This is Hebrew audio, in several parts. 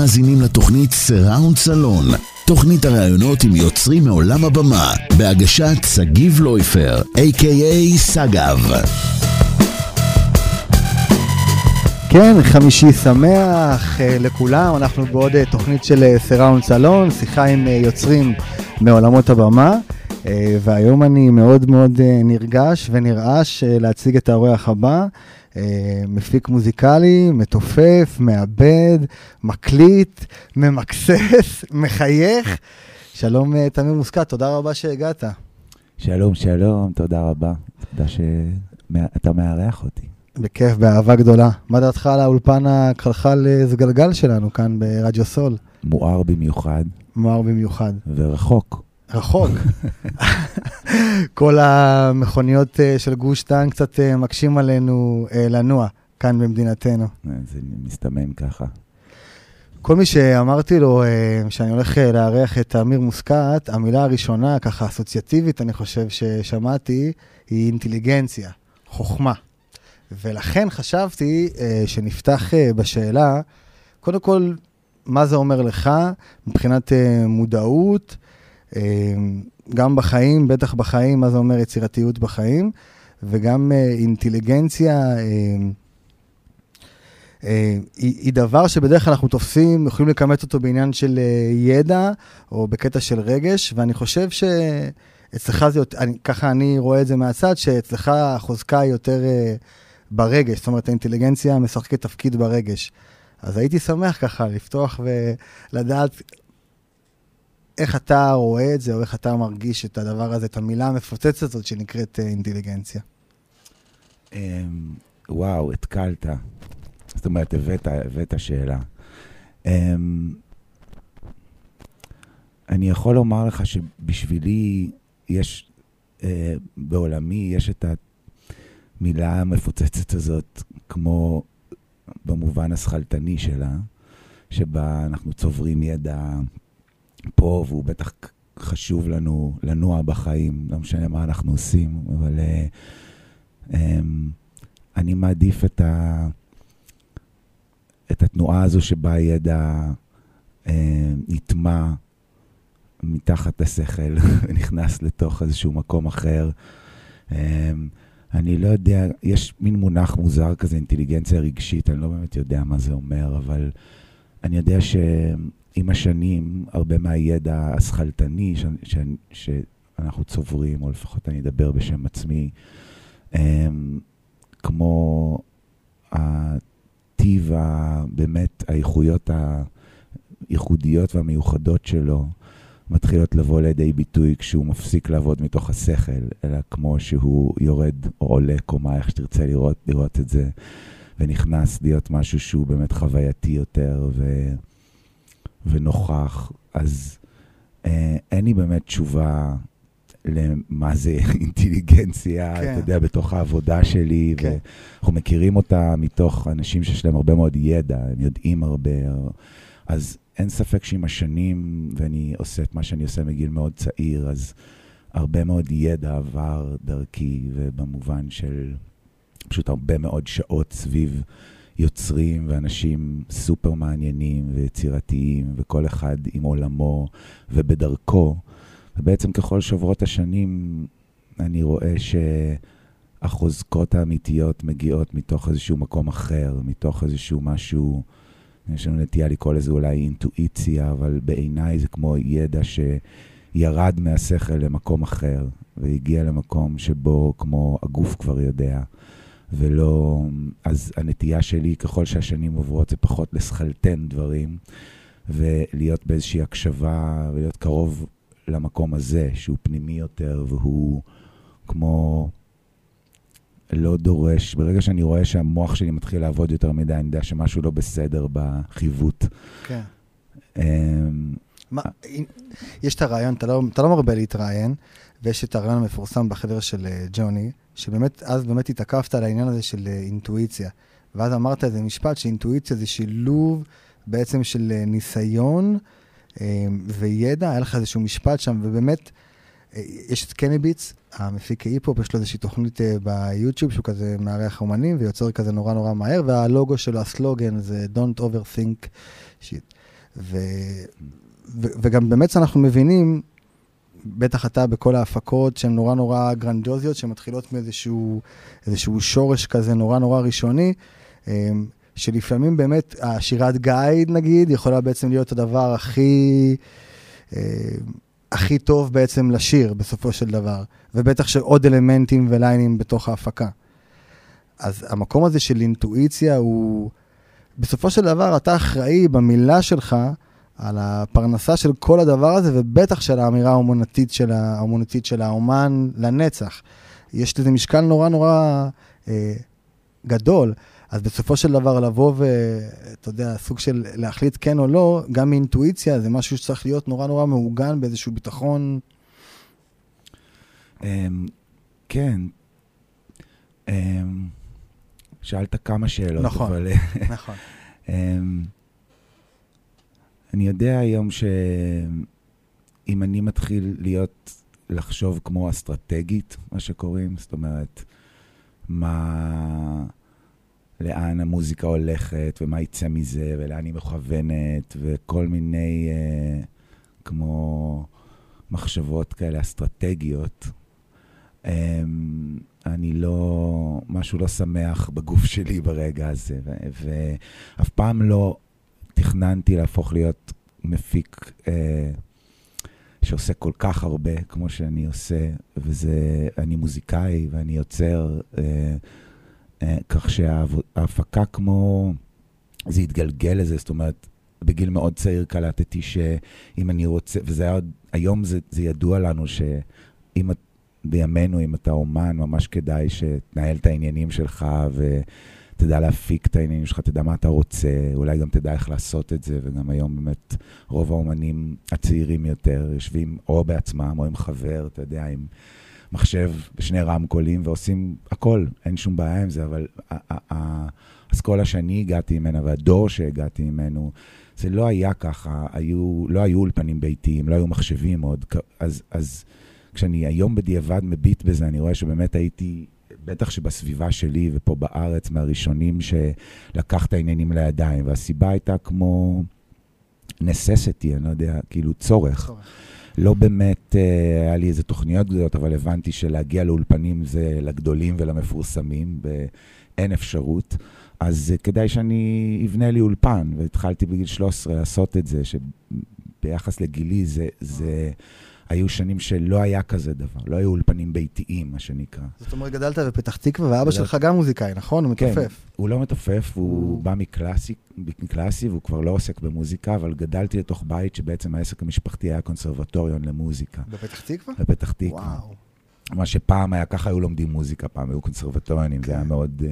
מאזינים לתוכנית סיראונד סלון, תוכנית הראיונות עם יוצרים מעולם הבמה, בהגשת סגיב לויפר, a.k.a סגב. כן, חמישי שמח אה, לכולם, אנחנו בעוד אה, תוכנית של סיראונד סלון, שיחה עם אה, יוצרים מעולמות הבמה, והיום אני מאוד מאוד נרגש ונרעש להציג את האורח הבא. מפיק מוזיקלי, מתופף, מעבד, מקליט, ממקסס, מחייך. שלום, תמיר מוסקת, תודה רבה שהגעת. שלום, שלום, תודה רבה. תודה שאתה מארח אותי. בכיף, באהבה גדולה. מה דעתך על האולפן הכחלחל זגלגל שלנו כאן ברדיו סול? מואר במיוחד. מואר במיוחד. ורחוק. רחוק. כל המכוניות אה, של גוש דן קצת אה, מקשים עלינו אה, לנוע כאן במדינתנו. זה מסתמן ככה. כל מי שאמרתי לו שאני הולך לארח את אמיר מוסקת, המילה הראשונה, ככה אסוציאטיבית, אני חושב ששמעתי, היא אינטליגנציה, חוכמה. ולכן חשבתי שנפתח בשאלה, קודם כל, מה זה אומר לך מבחינת מודעות, גם בחיים, בטח בחיים, מה זה אומר יצירתיות בחיים, וגם אה, אינטליגנציה אמ, אה, היא, דבר שבדרך כלל אנחנו תופסים, יכולים לכמת אותו בעניין של אה, ידע או בקטע של רגש, ואני חושב שאצלך זה יותר, אני, ככה אני רואה את זה מהצד, שאצלך החוזקה היא יותר ברגש, זאת אומרת האינטליגנציה משחקת תפקיד ברגש. אז הייתי שמח ככה לפתוח ולדעת איך אתה רואה את זה, או איך אתה מרגיש את הדבר הזה, את המילה המפוצצת הזאת שנקראת אה, אינטליגנציה? אמ, וואו, התקלת. זאת אומרת, הבאת, הבאת שאלה. אמ, אני יכול לומר לך שבשבילי יש, אה, בעולמי, יש את המילה המפוצצת הזאת, כמו במובן השכלתני שלה, שבה אנחנו צוברים ידע פה, והוא בטח חשוב לנו לנוע בחיים, לא משנה מה אנחנו עושים, אבל uh, um, אני מעדיף את, ה, את התנועה הזו שבה הידע uh, נטמע מתחת לשכל ונכנס לתוך איזשהו מקום אחר. Um, אני לא יודע, יש מין מונח מוזר כזה, אינטליגנציה רגשית, אני לא באמת יודע מה זה אומר, אבל אני יודע ש... עם השנים, הרבה מהידע השכלתני ש, ש, שאנחנו צוברים, או לפחות אני אדבר בשם עצמי, הם, כמו הטיב, באמת, האיכויות הייחודיות והמיוחדות שלו, מתחילות לבוא לידי ביטוי כשהוא מפסיק לעבוד מתוך השכל, אלא כמו שהוא יורד או עולה קומה, איך שתרצה לראות, לראות את זה, ונכנס להיות משהו שהוא באמת חווייתי יותר, ו... ונוכח, אז אה, אין לי באמת תשובה למה זה אינטליגנציה, כן. אתה יודע, בתוך העבודה שלי, כן. ואנחנו מכירים אותה מתוך אנשים שיש להם הרבה מאוד ידע, הם יודעים הרבה, אז אין ספק שעם השנים, ואני עושה את מה שאני עושה מגיל מאוד צעיר, אז הרבה מאוד ידע עבר דרכי, ובמובן של פשוט הרבה מאוד שעות סביב יוצרים ואנשים סופר מעניינים ויצירתיים, וכל אחד עם עולמו ובדרכו. ובעצם ככל שעוברות השנים, אני רואה שהחוזקות האמיתיות מגיעות מתוך איזשהו מקום אחר, מתוך איזשהו משהו, יש לנו נטייה לקרוא לזה אולי אינטואיציה, אבל בעיניי זה כמו ידע שירד מהשכל למקום אחר, והגיע למקום שבו כמו הגוף כבר יודע. ולא... אז הנטייה שלי, ככל שהשנים עוברות, זה פחות לסכלתן דברים, ולהיות באיזושהי הקשבה, ולהיות קרוב למקום הזה, שהוא פנימי יותר, והוא כמו... לא דורש, ברגע שאני רואה שהמוח שלי מתחיל לעבוד יותר מדי, אני יודע שמשהו לא בסדר בחיווט. כן. Um, מה, יש את הרעיון, אתה לא, אתה לא מרבה להתראיין, ויש את הרעיון המפורסם בחדר של אה, ג'וני, שבאמת, אז באמת התעכבת על העניין הזה של אה, אינטואיציה. ואז אמרת איזה משפט שאינטואיציה זה שילוב בעצם של אה, ניסיון וידע, היה לך איזשהו משפט שם, ובאמת, יש את קניביץ, המפיק ההיפ-הופ, יש לו איזושהי תוכנית ביוטיוב שהוא כזה מארח אומנים ויוצר כזה נורא נורא מהר, והלוגו שלו, הסלוגן, זה Don't overthink shit. ו, ו, וגם באמת אנחנו מבינים, בטח אתה בכל ההפקות שהן נורא נורא גרנדיוזיות, שמתחילות מאיזשהו שורש כזה נורא נורא ראשוני, אה, שלפעמים באמת השירת גייד נגיד, יכולה בעצם להיות הדבר הכי... אה, הכי טוב בעצם לשיר בסופו של דבר, ובטח שעוד אלמנטים וליינים בתוך ההפקה. אז המקום הזה של אינטואיציה הוא, בסופו של דבר אתה אחראי במילה שלך על הפרנסה של כל הדבר הזה, ובטח של האמירה האומנותית של, האומנותית של האומן לנצח. יש לזה משקל נורא נורא אה, גדול. אז בסופו של דבר לבוא ואתה יודע, סוג של להחליט כן או לא, גם מאינטואיציה, זה משהו שצריך להיות נורא נורא מעוגן באיזשהו ביטחון. אמ, כן. אמ, שאלת כמה שאלות, נכון, אבל... נכון. אמ, אני יודע היום שאם אני מתחיל להיות, לחשוב כמו אסטרטגית, מה שקוראים, זאת אומרת, מה... לאן המוזיקה הולכת, ומה יצא מזה, ולאן היא מכוונת, וכל מיני אה, כמו מחשבות כאלה אסטרטגיות. אה, אני לא, משהו לא שמח בגוף שלי ברגע הזה, ואף פעם לא תכננתי להפוך להיות מפיק אה, שעושה כל כך הרבה כמו שאני עושה, וזה, אני מוזיקאי ואני יוצר. אה, אה, כך שההפקה כמו, זה התגלגל לזה, זאת אומרת, בגיל מאוד צעיר קלטתי שאם אני רוצה, וזה היה עוד, היום זה, זה ידוע לנו שאם את, בימינו, אם אתה אומן, ממש כדאי שתנהל את העניינים שלך ותדע להפיק את העניינים שלך, תדע מה אתה רוצה, אולי גם תדע איך לעשות את זה, וגם היום באמת רוב האומנים הצעירים יותר יושבים או בעצמם או עם חבר, אתה יודע, עם... מחשב ושני רמקולים ועושים הכל, אין שום בעיה עם זה, אבל האסכולה שאני הגעתי ממנה והדור שהגעתי ממנו, זה לא היה ככה, היו, לא היו אולפנים ביתיים, לא היו מחשבים עוד, אז, אז כשאני היום בדיעבד מביט בזה, אני רואה שבאמת הייתי, בטח שבסביבה שלי ופה בארץ, מהראשונים שלקח את העניינים לידיים, והסיבה הייתה כמו necessity, אני לא יודע, כאילו צורך. צורך. לא באמת אה, היה לי איזה תוכניות גדולות, אבל הבנתי שלהגיע לאולפנים זה לגדולים ולמפורסמים, ואין אפשרות. אז אה, כדאי שאני אבנה לי אולפן, והתחלתי בגיל 13 לעשות את זה, שביחס לגילי זה... זה היו שנים שלא היה כזה דבר, לא היו אולפנים ביתיים, מה שנקרא. זאת אומרת, גדלת בפתח תקווה, ואבא שלך גם מוזיקאי, נכון? הוא כן, מתופף. הוא לא מתופף, הוא בא מקלאסי, מקלאסי, והוא כבר לא עוסק במוזיקה, אבל גדלתי לתוך בית שבעצם העסק המשפחתי היה קונסרבטוריון למוזיקה. בפתח תקווה? בפתח תקווה. וואו. מה שפעם היה, ככה היו לומדים מוזיקה, פעם היו קונסרבטוריונים, זה היה כן. מאוד...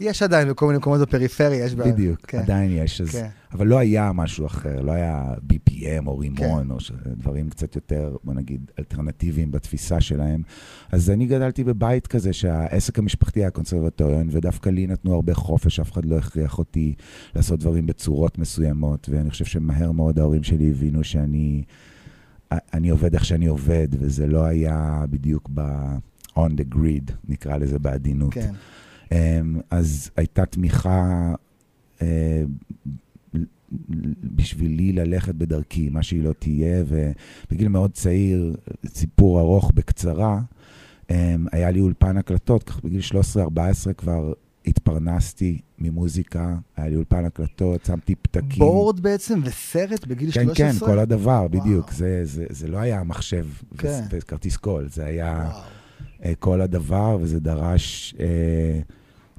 יש עדיין בכל מיני מקומות בפריפריה, יש בעיה. בדיוק, כן. עדיין יש. אז, כן. אבל לא היה משהו אחר, לא היה BPM או רימון, כן. או דברים קצת יותר, בוא נגיד, אלטרנטיביים בתפיסה שלהם. אז אני גדלתי בבית כזה שהעסק המשפחתי היה קונסרבטוריון, ודווקא לי נתנו הרבה חופש, אף אחד לא הכריח אותי לעשות דברים בצורות מסוימות, ואני חושב שמהר מאוד ההורים שלי הבינו שאני אני עובד איך שאני עובד, וזה לא היה בדיוק ב... on the grid, נקרא לזה בעדינות. כן. אמ, אז הייתה תמיכה אה, בשבילי ללכת בדרכי, מה שהיא לא תהיה, ובגיל מאוד צעיר, סיפור ארוך בקצרה, אמ, היה לי אולפן הקלטות, כך בגיל 13-14 כבר התפרנסתי ממוזיקה, היה לי אולפן הקלטות, שמתי פתקים. בורד בעצם וסרט בגיל כן, 13? כן, כן, כל הדבר, וואו. בדיוק. זה, זה, זה לא היה מחשב כן. וכרטיס קול, זה היה... וואו. אה, כל הדבר, וזה דרש אה,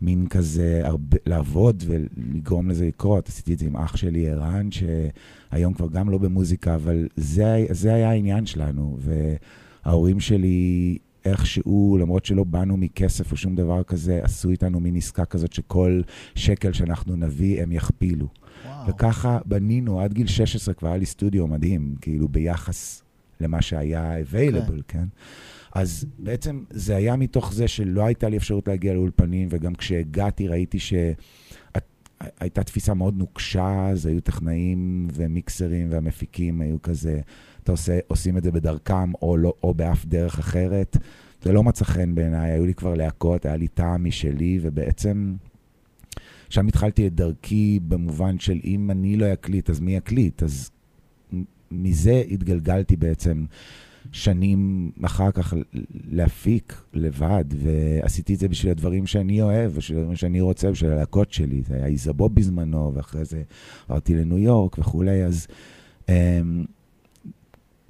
מין כזה הרבה, לעבוד ולגרום לזה לקרות. עשיתי את זה עם אח שלי, ערן, שהיום כבר גם לא במוזיקה, אבל זה, זה היה העניין שלנו. וההורים שלי איכשהו, למרות שלא באנו מכסף או שום דבר כזה, עשו איתנו מין עסקה כזאת שכל שקל שאנחנו נביא, הם יכפילו. וואו. וככה בנינו, עד גיל 16 כבר היה לי סטודיו מדהים, כאילו ביחס למה שהיה available, כן? כן? אז בעצם זה היה מתוך זה שלא הייתה לי אפשרות להגיע לאולפנים, וגם כשהגעתי ראיתי ש... הייתה תפיסה מאוד נוקשה, אז היו טכנאים ומיקסרים והמפיקים היו כזה, אתה עושה, עושים את זה בדרכם או, לא, או באף דרך אחרת. זה לא מצא חן בעיניי, היו לי כבר להקות, היה לי טעם משלי, ובעצם שם התחלתי את דרכי במובן של אם אני לא אקליט, אז מי יקליט? אז מזה התגלגלתי בעצם שנים אחר כך להפיק לבד, ועשיתי את זה בשביל הדברים שאני אוהב, בשביל הדברים שאני רוצה, בשביל הלהקות שלי. זה היה איזבו בזמנו, ואחרי זה עברתי לניו יורק וכולי, אז um,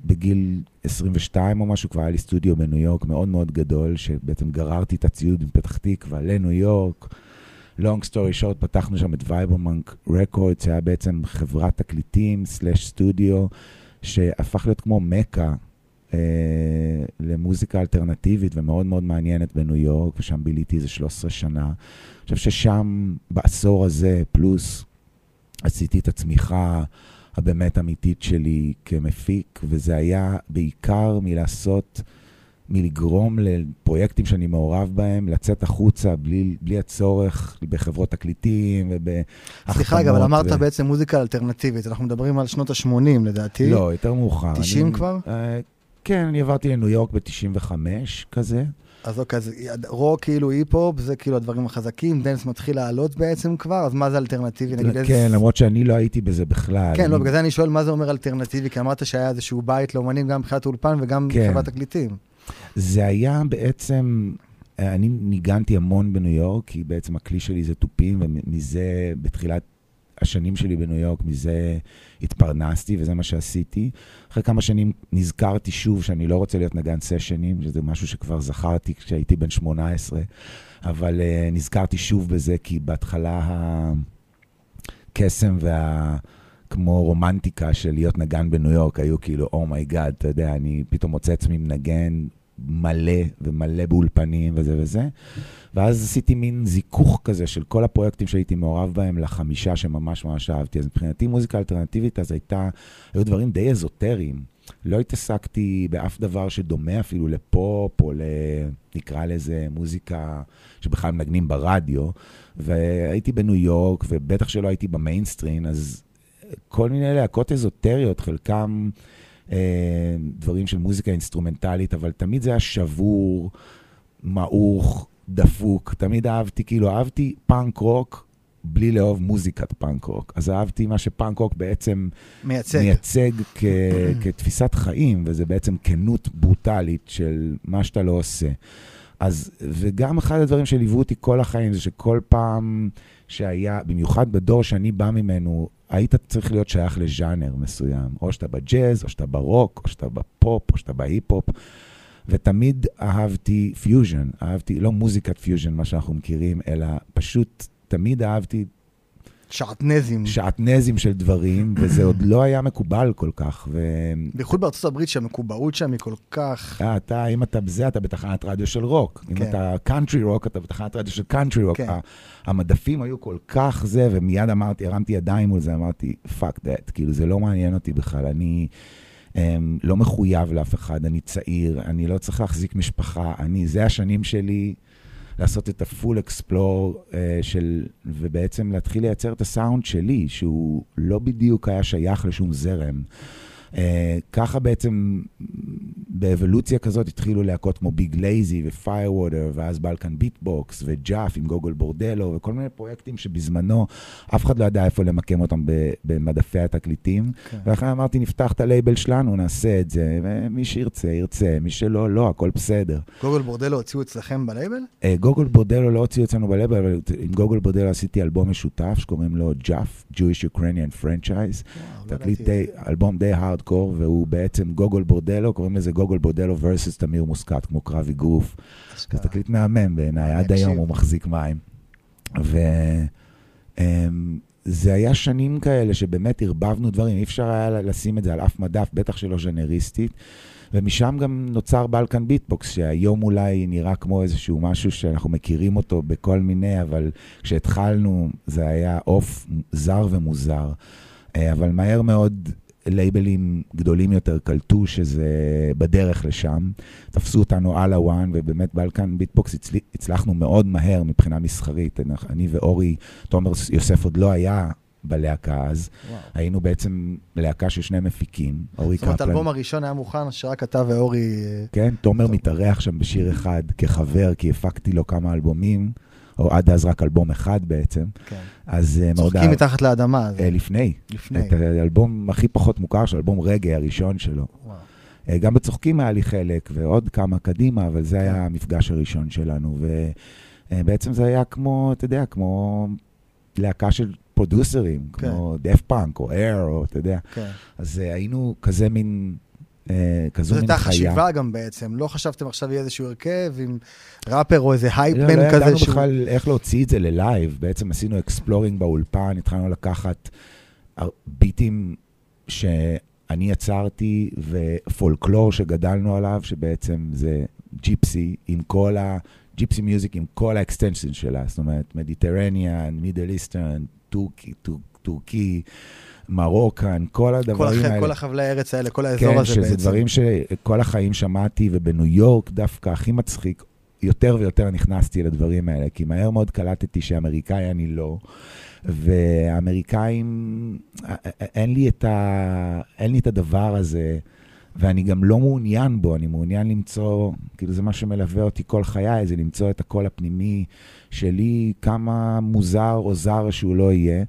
בגיל 22 או משהו, כבר היה לי סטודיו בניו יורק מאוד מאוד גדול, שבעצם גררתי את הציוד מפתח תקווה לניו יורק. long story short, פתחנו שם את Vibromonk Records, שהיה בעצם חברת תקליטים slash סטודיו, שהפך להיות כמו מכה אה, למוזיקה אלטרנטיבית ומאוד מאוד מעניינת בניו יורק, ושם ביליתי איזה 13 שנה. אני חושב ששם, בעשור הזה, פלוס, עשיתי את הצמיחה הבאמת אמיתית שלי כמפיק, וזה היה בעיקר מלעשות... מלגרום לפרויקטים שאני מעורב בהם, לצאת החוצה בלי, בלי הצורך בחברות תקליטים ובהחתמות. סליחה, אבל אמרת ו... בעצם מוזיקה אלטרנטיבית, אנחנו מדברים על שנות ה-80 לדעתי. לא, יותר מאוחר. 90 אני, כבר? Uh, כן, אני עברתי לניו יורק ב-95 כזה. אז אוקיי, אז רוק כאילו היפ-הופ, זה כאילו הדברים החזקים, dance מתחיל לעלות בעצם כבר, אז מה זה אלטרנטיבי? נגיד כן, איזה... למרות שאני לא הייתי בזה בכלל. כן, אני... לא, בגלל זה אני שואל מה זה אומר אלטרנטיבי, כי אמרת שהיה איזשהו בית לאומנים גם מבחינת אולפן וגם כן. חברת תקליטים. זה היה בעצם, אני ניגנתי המון בניו יורק, כי בעצם הכלי שלי זה תופים, ומזה, בתחילת השנים שלי בניו יורק, מזה התפרנסתי, וזה מה שעשיתי. אחרי כמה שנים נזכרתי שוב שאני לא רוצה להיות נגן סשנים, שזה משהו שכבר זכרתי כשהייתי בן 18, אבל uh, נזכרתי שוב בזה, כי בהתחלה הקסם וה... כמו רומנטיקה של להיות נגן בניו יורק, היו כאילו, oh my God, oh אתה יודע, אני פתאום מוצא עצמי מנגן מלא ומלא באולפנים וזה וזה. ואז עשיתי מין זיכוך כזה של כל הפרויקטים שהייתי מעורב בהם לחמישה שממש ממש אהבתי. אז מבחינתי מוזיקה אלטרנטיבית אז הייתה, היו דברים די אזוטריים. לא התעסקתי באף דבר שדומה אפילו לפופ או ל... נקרא לזה מוזיקה שבכלל מנגנים ברדיו. והייתי בניו יורק, ובטח שלא הייתי במיינסטרים, אז כל מיני להקות אזוטריות, חלקם דברים של מוזיקה אינסטרומנטלית, אבל תמיד זה היה שבור, מעוך, דפוק. תמיד אהבתי, כאילו, אהבתי פאנק רוק בלי לאהוב מוזיקת פאנק רוק. אז אהבתי מה שפאנק רוק בעצם מייצג, מייצג כ- כתפיסת חיים, וזה בעצם כנות ברוטלית של מה שאתה לא עושה. אז, וגם אחד הדברים שליוו אותי כל החיים זה שכל פעם שהיה, במיוחד בדור שאני בא ממנו, היית צריך להיות שייך לז'אנר מסוים. או שאתה בג'אז, או שאתה ברוק, או שאתה בפופ, או שאתה בהיפ-הופ. ותמיד אהבתי פיוז'ן, אהבתי, לא מוזיקת פיוז'ן, מה שאנחנו מכירים, אלא פשוט תמיד אהבתי שעטנזים. שעטנזים של דברים, וזה עוד לא היה מקובל כל כך. ו... בייחוד בארצות הברית, שהמקובעות שם היא כל כך... אה, אתה, אם אתה בזה, אתה בתחנת רדיו של רוק. כן. אם אתה קאנטרי רוק, אתה בתחנת רדיו של קאנטרי רוק. כן. המדפים היו כל כך זה, ומיד אמרתי, הרמתי ידיים מול זה, אמרתי, fuck that, כאילו, זה לא מעניין אותי בכלל. אני... um, לא מחויב לאף אחד, אני צעיר, אני לא צריך להחזיק משפחה, אני, זה השנים שלי, לעשות את ה full explore uh, של, ובעצם להתחיל לייצר את הסאונד שלי, שהוא לא בדיוק היה שייך לשום זרם. Uh, ככה בעצם, באבולוציה כזאת התחילו להקות כמו Big Lazy ו Firewater, ואז Balkan Beat Box ו J.U.F. עם Gogol Bordello, וכל מיני פרויקטים שבזמנו אף אחד לא ידע איפה למקם אותם במדפי התקליטים. כן. ולכן אמרתי, נפתח את הלייבל שלנו, נעשה את זה, ומי שירצה, ירצה, מי שלא, לא, הכל בסדר. Gogol Bordello הוציאו אצלכם בלייבל? Uh, Gogol Bordello לא הוציאו אצלנו בלייבל, אבל עם Gogol Bordello עשיתי אלבום משותף שקוראים לו J.U.F., Jewish Ukrainian Freundschaft. לא תקליט די, אלבום די הארדקור, והוא בעצם Gogol Bordello, קוראים לזה Gogol Bordello versus תמיר מוסקט, כמו קרב אגרוף. זה תקליט מהמם בעיניי, עד היום הוא מחזיק מים. וזה אמ, היה שנים כאלה שבאמת ערבבנו דברים, אי אפשר היה לשים את זה על אף מדף, בטח שלא ז'נריסטית. ומשם גם נוצר Balkan Beat Box, שהיום אולי נראה כמו איזשהו משהו שאנחנו מכירים אותו בכל מיני, אבל כשהתחלנו זה היה עוף זר ומוזר. אה, אבל מהר מאוד לייבלים גדולים יותר קלטו שזה בדרך לשם, תפסו אותנו על ה one, ובאמת Balkan Beat Box הצל... הצלחנו מאוד מהר מבחינה מסחרית. אני ואורי, תומר יוסף עוד לא היה בלהקה אז. וואו. היינו בעצם להקה של שני מפיקים, אורי קפלן. זאת אומרת, האלבום הראשון היה מוכן, שרק אתה ואורי... אה, כן, תומר מתארח שם בשיר אחד כחבר, כי הפקתי לו כמה אלבומים. או עד אז רק אלבום אחד בעצם. כן. אז אה, מאוד... צוחקים מתחת לאדמה. אה, לפני. לפני. את האלבום הכי פחות מוכר של אלבום רגע הראשון שלו. וואו. גם בצוחקים היה לי חלק, ועוד כמה קדימה, אבל זה היה כן. המפגש הראשון שלנו. ובעצם זה היה כמו, אתה יודע, כמו להקה של פרודוסרים, כן. כמו Daft Punk או Air, או אתה יודע. כן. אז היינו כזה מין, כזו מין חיה. זו הייתה חשיבה גם בעצם, לא חשבתם עכשיו יהיה איזשהו הרכב עם ראפר או איזה hype man לא, לא כזה. לא ידענו בכלל איך להוציא את זה ללייב, בעצם עשינו exploring באולפן, התחלנו לקחת ביטים שאני יצרתי ופולקלור שגדלנו עליו, שבעצם זה gypsy עם כל ה... gypsy music עם כל ה extension שלה, זאת אומרת, Mediterranean, Middle Eastern, טורקי, טורקי, Moroccan, כל הדברים כל האלה. כל החבלי הארץ האלה, כל האזור כן, הזה בעצם. כן, שזה דברים שכל החיים שמעתי, ובניו יורק דווקא הכי מצחיק, יותר ויותר נכנסתי לדברים האלה, כי מהר מאוד קלטתי שאמריקאי אני לא, והאמריקאים, אין לי את, ה, אין לי את הדבר הזה. ואני גם לא מעוניין בו, אני מעוניין למצוא, כאילו זה מה שמלווה אותי כל חיי, זה למצוא את הקול הפנימי שלי, כמה מוזר או זר שהוא לא יהיה.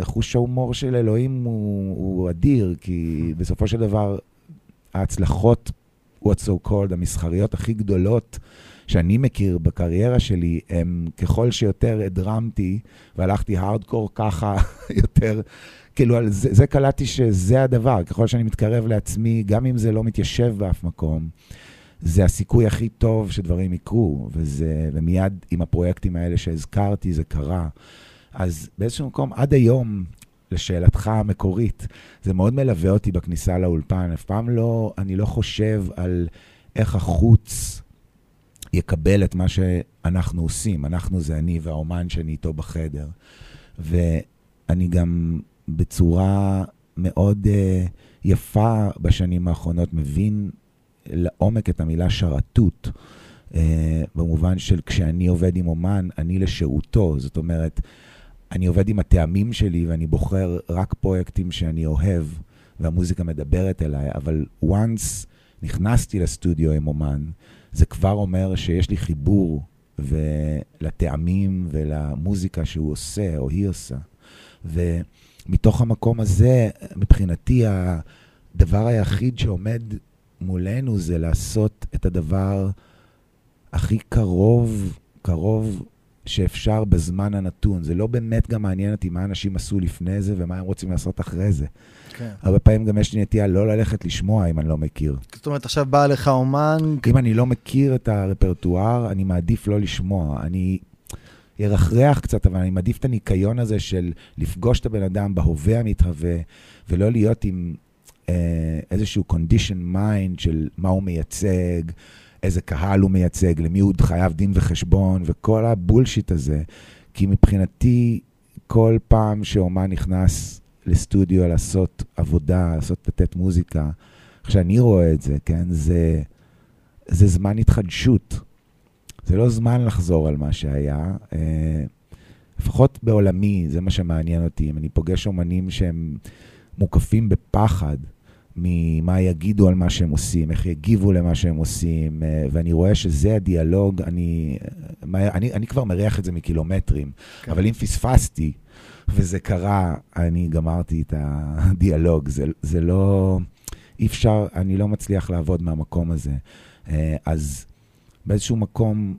וחוש ההומור של אלוהים הוא, הוא אדיר, כי בסופו של דבר ההצלחות, what so called, המסחריות הכי גדולות, שאני מכיר בקריירה שלי, הם ככל שיותר הדרמתי והלכתי הארדקור ככה, יותר כאילו, על זה, זה קלטתי שזה הדבר. ככל שאני מתקרב לעצמי, גם אם זה לא מתיישב באף מקום, זה הסיכוי הכי טוב שדברים יקרו, וזה, ומיד עם הפרויקטים האלה שהזכרתי, זה קרה. אז באיזשהו מקום, עד היום, לשאלתך המקורית, זה מאוד מלווה אותי בכניסה לאולפן. אף פעם לא, אני לא חושב על איך החוץ יקבל את מה שאנחנו עושים. אנחנו זה אני והאומן שאני איתו בחדר. ואני גם בצורה מאוד uh, יפה בשנים האחרונות מבין לעומק את המילה שרתות, uh, במובן של כשאני עובד עם אומן, אני לשירותו. זאת אומרת, אני עובד עם הטעמים שלי ואני בוחר רק פרויקטים שאני אוהב, והמוזיקה מדברת אליי, אבל once נכנסתי לסטודיו עם אומן, זה כבר אומר שיש לי חיבור ולטעמים ולמוזיקה שהוא עושה או היא עושה. ו... מתוך המקום הזה, מבחינתי, הדבר היחיד שעומד מולנו זה לעשות את הדבר הכי קרוב, קרוב שאפשר בזמן הנתון. זה לא באמת גם מעניין אותי מה אנשים עשו לפני זה ומה הם רוצים לעשות אחרי זה. כן. הרבה פעמים גם יש לי נטייה לא ללכת לשמוע אם אני לא מכיר. זאת אומרת, עכשיו בא לך אומן... אם אני לא מכיר את הרפרטואר, אני מעדיף לא לשמוע. אני ירחרח קצת, אבל אני מעדיף את הניקיון הזה של לפגוש את הבן אדם בהווה המתהווה, ולא להיות עם אה, איזשהו condition mind של מה הוא מייצג, איזה קהל הוא מייצג, למי הוא חייב דין וחשבון, וכל הבולשיט הזה. כי מבחינתי, כל פעם שאומן נכנס לסטודיו לעשות עבודה, לעשות, לתת מוזיקה, איך שאני רואה את זה, כן, זה, זה זמן התחדשות. זה לא זמן לחזור על מה שהיה. אה, לפחות בעולמי, זה מה שמעניין אותי. אם אני פוגש אומנים שהם מוקפים בפחד ממה יגידו על מה שהם עושים, איך יגיבו למה שהם עושים, אה, ואני רואה שזה הדיאלוג, אני, אני, אני כבר מריח את זה מקילומטרים. כן. אבל אם פספסתי, וזה קרה, אני גמרתי את הדיאלוג. זה, זה לא... אי אפשר, אני לא מצליח לעבוד מהמקום הזה. אה, אז באיזשהו מקום,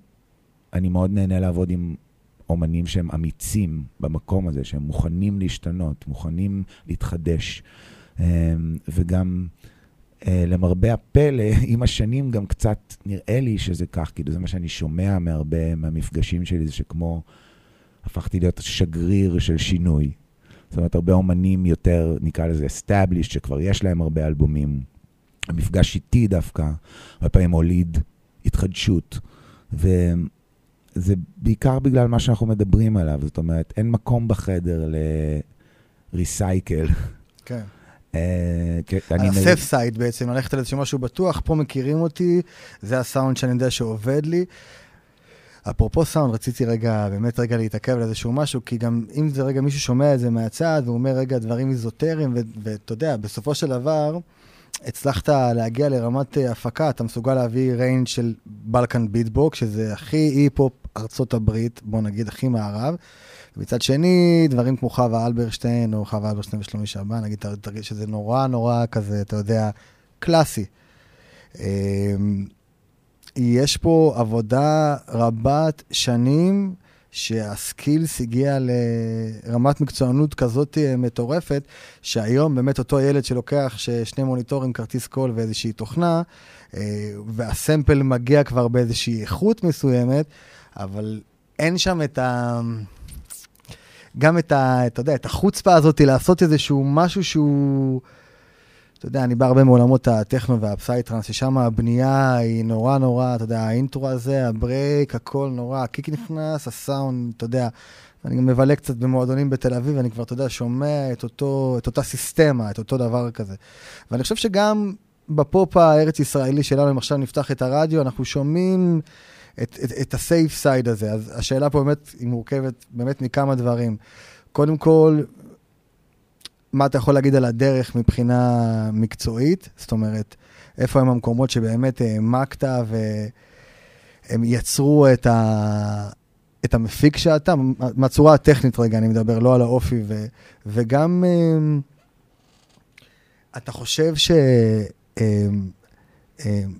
אני מאוד נהנה לעבוד עם אומנים שהם אמיצים במקום הזה, שהם מוכנים להשתנות, מוכנים להתחדש. אמ, וגם, אה, למרבה הפלא, עם השנים גם קצת נראה לי שזה כך, כאילו זה מה שאני שומע מהרבה מהמפגשים שלי, זה שכמו הפכתי להיות שגריר של שינוי. זאת אומרת, הרבה אומנים יותר, נקרא לזה established, שכבר יש להם הרבה אלבומים. המפגש איתי דווקא, הרבה פעמים הוליד התחדשות. וזה בעיקר בגלל מה שאנחנו מדברים עליו. זאת אומרת, אין מקום בחדר ל... ריסייקל. כן. אה, כן, על הסף סייד בעצם, ללכת על איזשהו משהו בטוח, פה מכירים אותי, זה הסאונד שאני יודע שעובד לי. אפרופו סאונד, רציתי רגע, באמת רגע להתעכב על איזשהו משהו, כי גם אם זה רגע מישהו שומע את זה מהצד, והוא אומר רגע דברים אזוטריים, ואתה יודע, בסופו של דבר, הצלחת להגיע לרמת אה, הפקה, אתה מסוגל להביא range של Balkan Beat Box, שזה הכי היפ-הופ ארצות הברית, בוא נגיד, הכי מערב. מצד שני, דברים כמו חווה אלברשטיין, או חווה אלברשטיין ושלומי שבן, נגיד, תרגיש שזה נורא נורא כזה, אתה יודע, קלאסי. אמ, יש פה עבודה רבת שנים, שהסקילס הגיע לרמת מקצוענות כזאת אה, מטורפת, שהיום באמת אותו ילד שלוקח ש- שני מוניטורים, כרטיס קול ואיזושהי תוכנה, אה, והסמפל מגיע כבר באיזושהי איכות מסוימת, אבל אין שם את ה... גם את ה... אתה יודע, את החוצפה הזאת לעשות איזשהו משהו שהוא... אתה יודע, אני בא הרבה מעולמות הטכנו והפסייטרנס, ששם הבנייה היא נורא נורא, אתה יודע, ה intro הזה, ה break, הכל נורא, ה kick נכנס, הסאונד, אתה יודע. אני גם מבלה קצת במועדונים בתל אביב, ואני כבר, אתה יודע, שומע את, אותו, את אותה סיסטמה, את אותו דבר כזה. ואני חושב שגם בפופ הארץ-ישראלי שלנו, אם עכשיו נפתח את הרדיו, אנחנו שומעים את, את, את ה safe side הזה. אז השאלה פה באמת, היא מורכבת באמת מכמה דברים. קודם כל, מה אתה יכול להגיד על הדרך מבחינה מקצועית? זאת אומרת, איפה הם המקומות שבאמת העמקת והם יצרו את, ה... את המפיק שאתה, מהצורה הטכנית רגע, אני מדבר, לא על האופי, ו... וגם אמ, אתה חושב ש... אמ, אמ,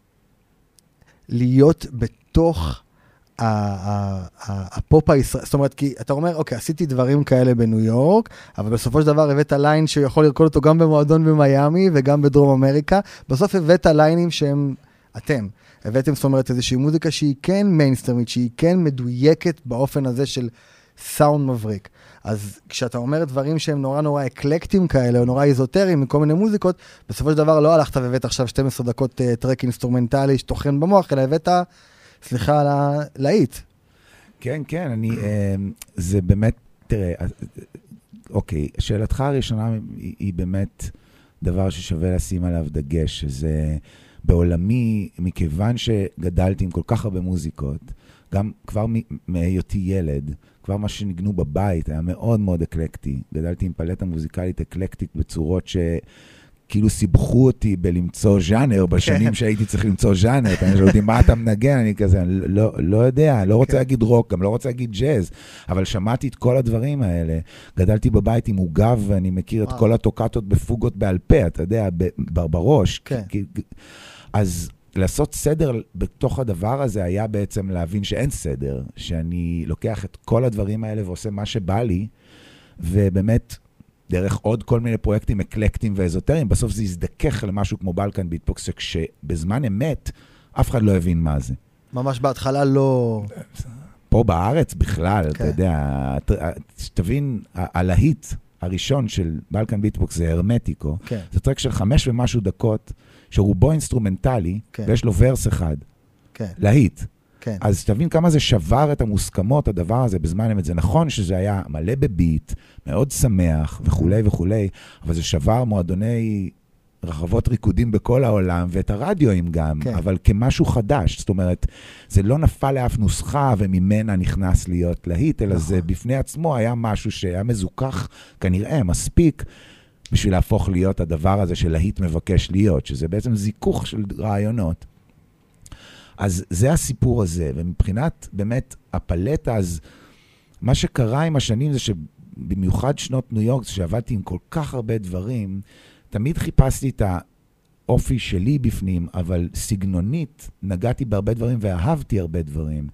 להיות בתוך הפופ הישראלי, זאת אומרת, כי אתה אומר, אוקיי, עשיתי דברים כאלה בניו יורק, אבל בסופו של דבר הבאת ליין שיכול לרקוד אותו גם במועדון במיאמי וגם בדרום אמריקה, בסוף הבאת ליינים שהם אתם. הבאתם, זאת אומרת, איזושהי מוזיקה שהיא כן מיינסטרמית, שהיא כן מדויקת באופן הזה של סאונד מבריק. אז כשאתה אומר דברים שהם נורא נורא אקלקטיים כאלה, או נורא איזוטריים מכל מיני מוזיקות, בסופו של דבר לא הלכת והבאת עכשיו 12 דקות אה, track אינסטרומנטלי שטוחן במוח, אלא הבאת, סליחה על הלהיט. כן, כן, אני, אה, זה באמת, תראה, אה, אוקיי, שאלתך הראשונה היא, היא באמת דבר ששווה לשים עליו דגש, שזה בעולמי, מכיוון שגדלתי עם כל כך הרבה מוזיקות, גם כבר מהיותי ילד, כבר מה שניגנו בבית היה מאוד מאוד אקלקטי. גדלתי עם פלטה מוזיקלית אקלקטית בצורות ש... כאילו סיבכו אותי בלמצוא ז'אנר בשנים שהייתי צריך למצוא ז'אנר. יודע, יודעים מה אתה מנגן, אני כזה, אני לא, לא יודע, לא רוצה כן. להגיד רוק, גם לא רוצה להגיד ג'אז, אבל שמעתי את כל הדברים האלה. גדלתי בבית עם עוגב, ואני מכיר את. כל הטוקטות בפוגות בעל פה, אתה יודע, בראש. כן. אז לעשות סדר בתוך הדבר הזה היה בעצם להבין שאין סדר, שאני לוקח את כל הדברים האלה ועושה מה שבא לי, ובאמת, דרך עוד כל מיני פרויקטים אקלקטיים ואזוטריים, בסוף זה יזדכך למשהו כמו בלקן ביטבוקס, שכשבזמן אמת, אף אחד לא הבין מה זה. ממש בהתחלה לא... פה בארץ בכלל, כן. אתה יודע, ת- שתבין, הלהיט הראשון של בלקן ביטבוקס זה הרמטיקו. כן, זה track של חמש ומשהו דקות, שרובו אינסטרומנטלי, כן. ויש לו verse אחד, כן, להיט. כן. אז תבין כמה זה שבר את המוסכמות, הדבר הזה, בזמן אמת. זה נכון שזה היה מלא בביט, מאוד שמח וכולי וכולי, אבל זה שבר מועדוני רחבות ריקודים בכל העולם, ואת הרדיואים גם, כן. אבל כמשהו חדש. זאת אומרת, זה לא נפל לאף נוסחה וממנה נכנס להיות להיט, אלא נכון. זה בפני עצמו היה משהו שהיה מזוכח כנראה מספיק. בשביל להפוך להיות הדבר הזה שלהיט מבקש להיות, שזה בעצם זיכוך של רעיונות. אז זה הסיפור הזה, ומבחינת באמת הפלטה, אז מה שקרה עם השנים זה שבמיוחד שנות ניו יורק, שעבדתי עם כל כך הרבה דברים, תמיד חיפשתי את האופי שלי בפנים, אבל סגנונית נגעתי בהרבה דברים ואהבתי הרבה דברים.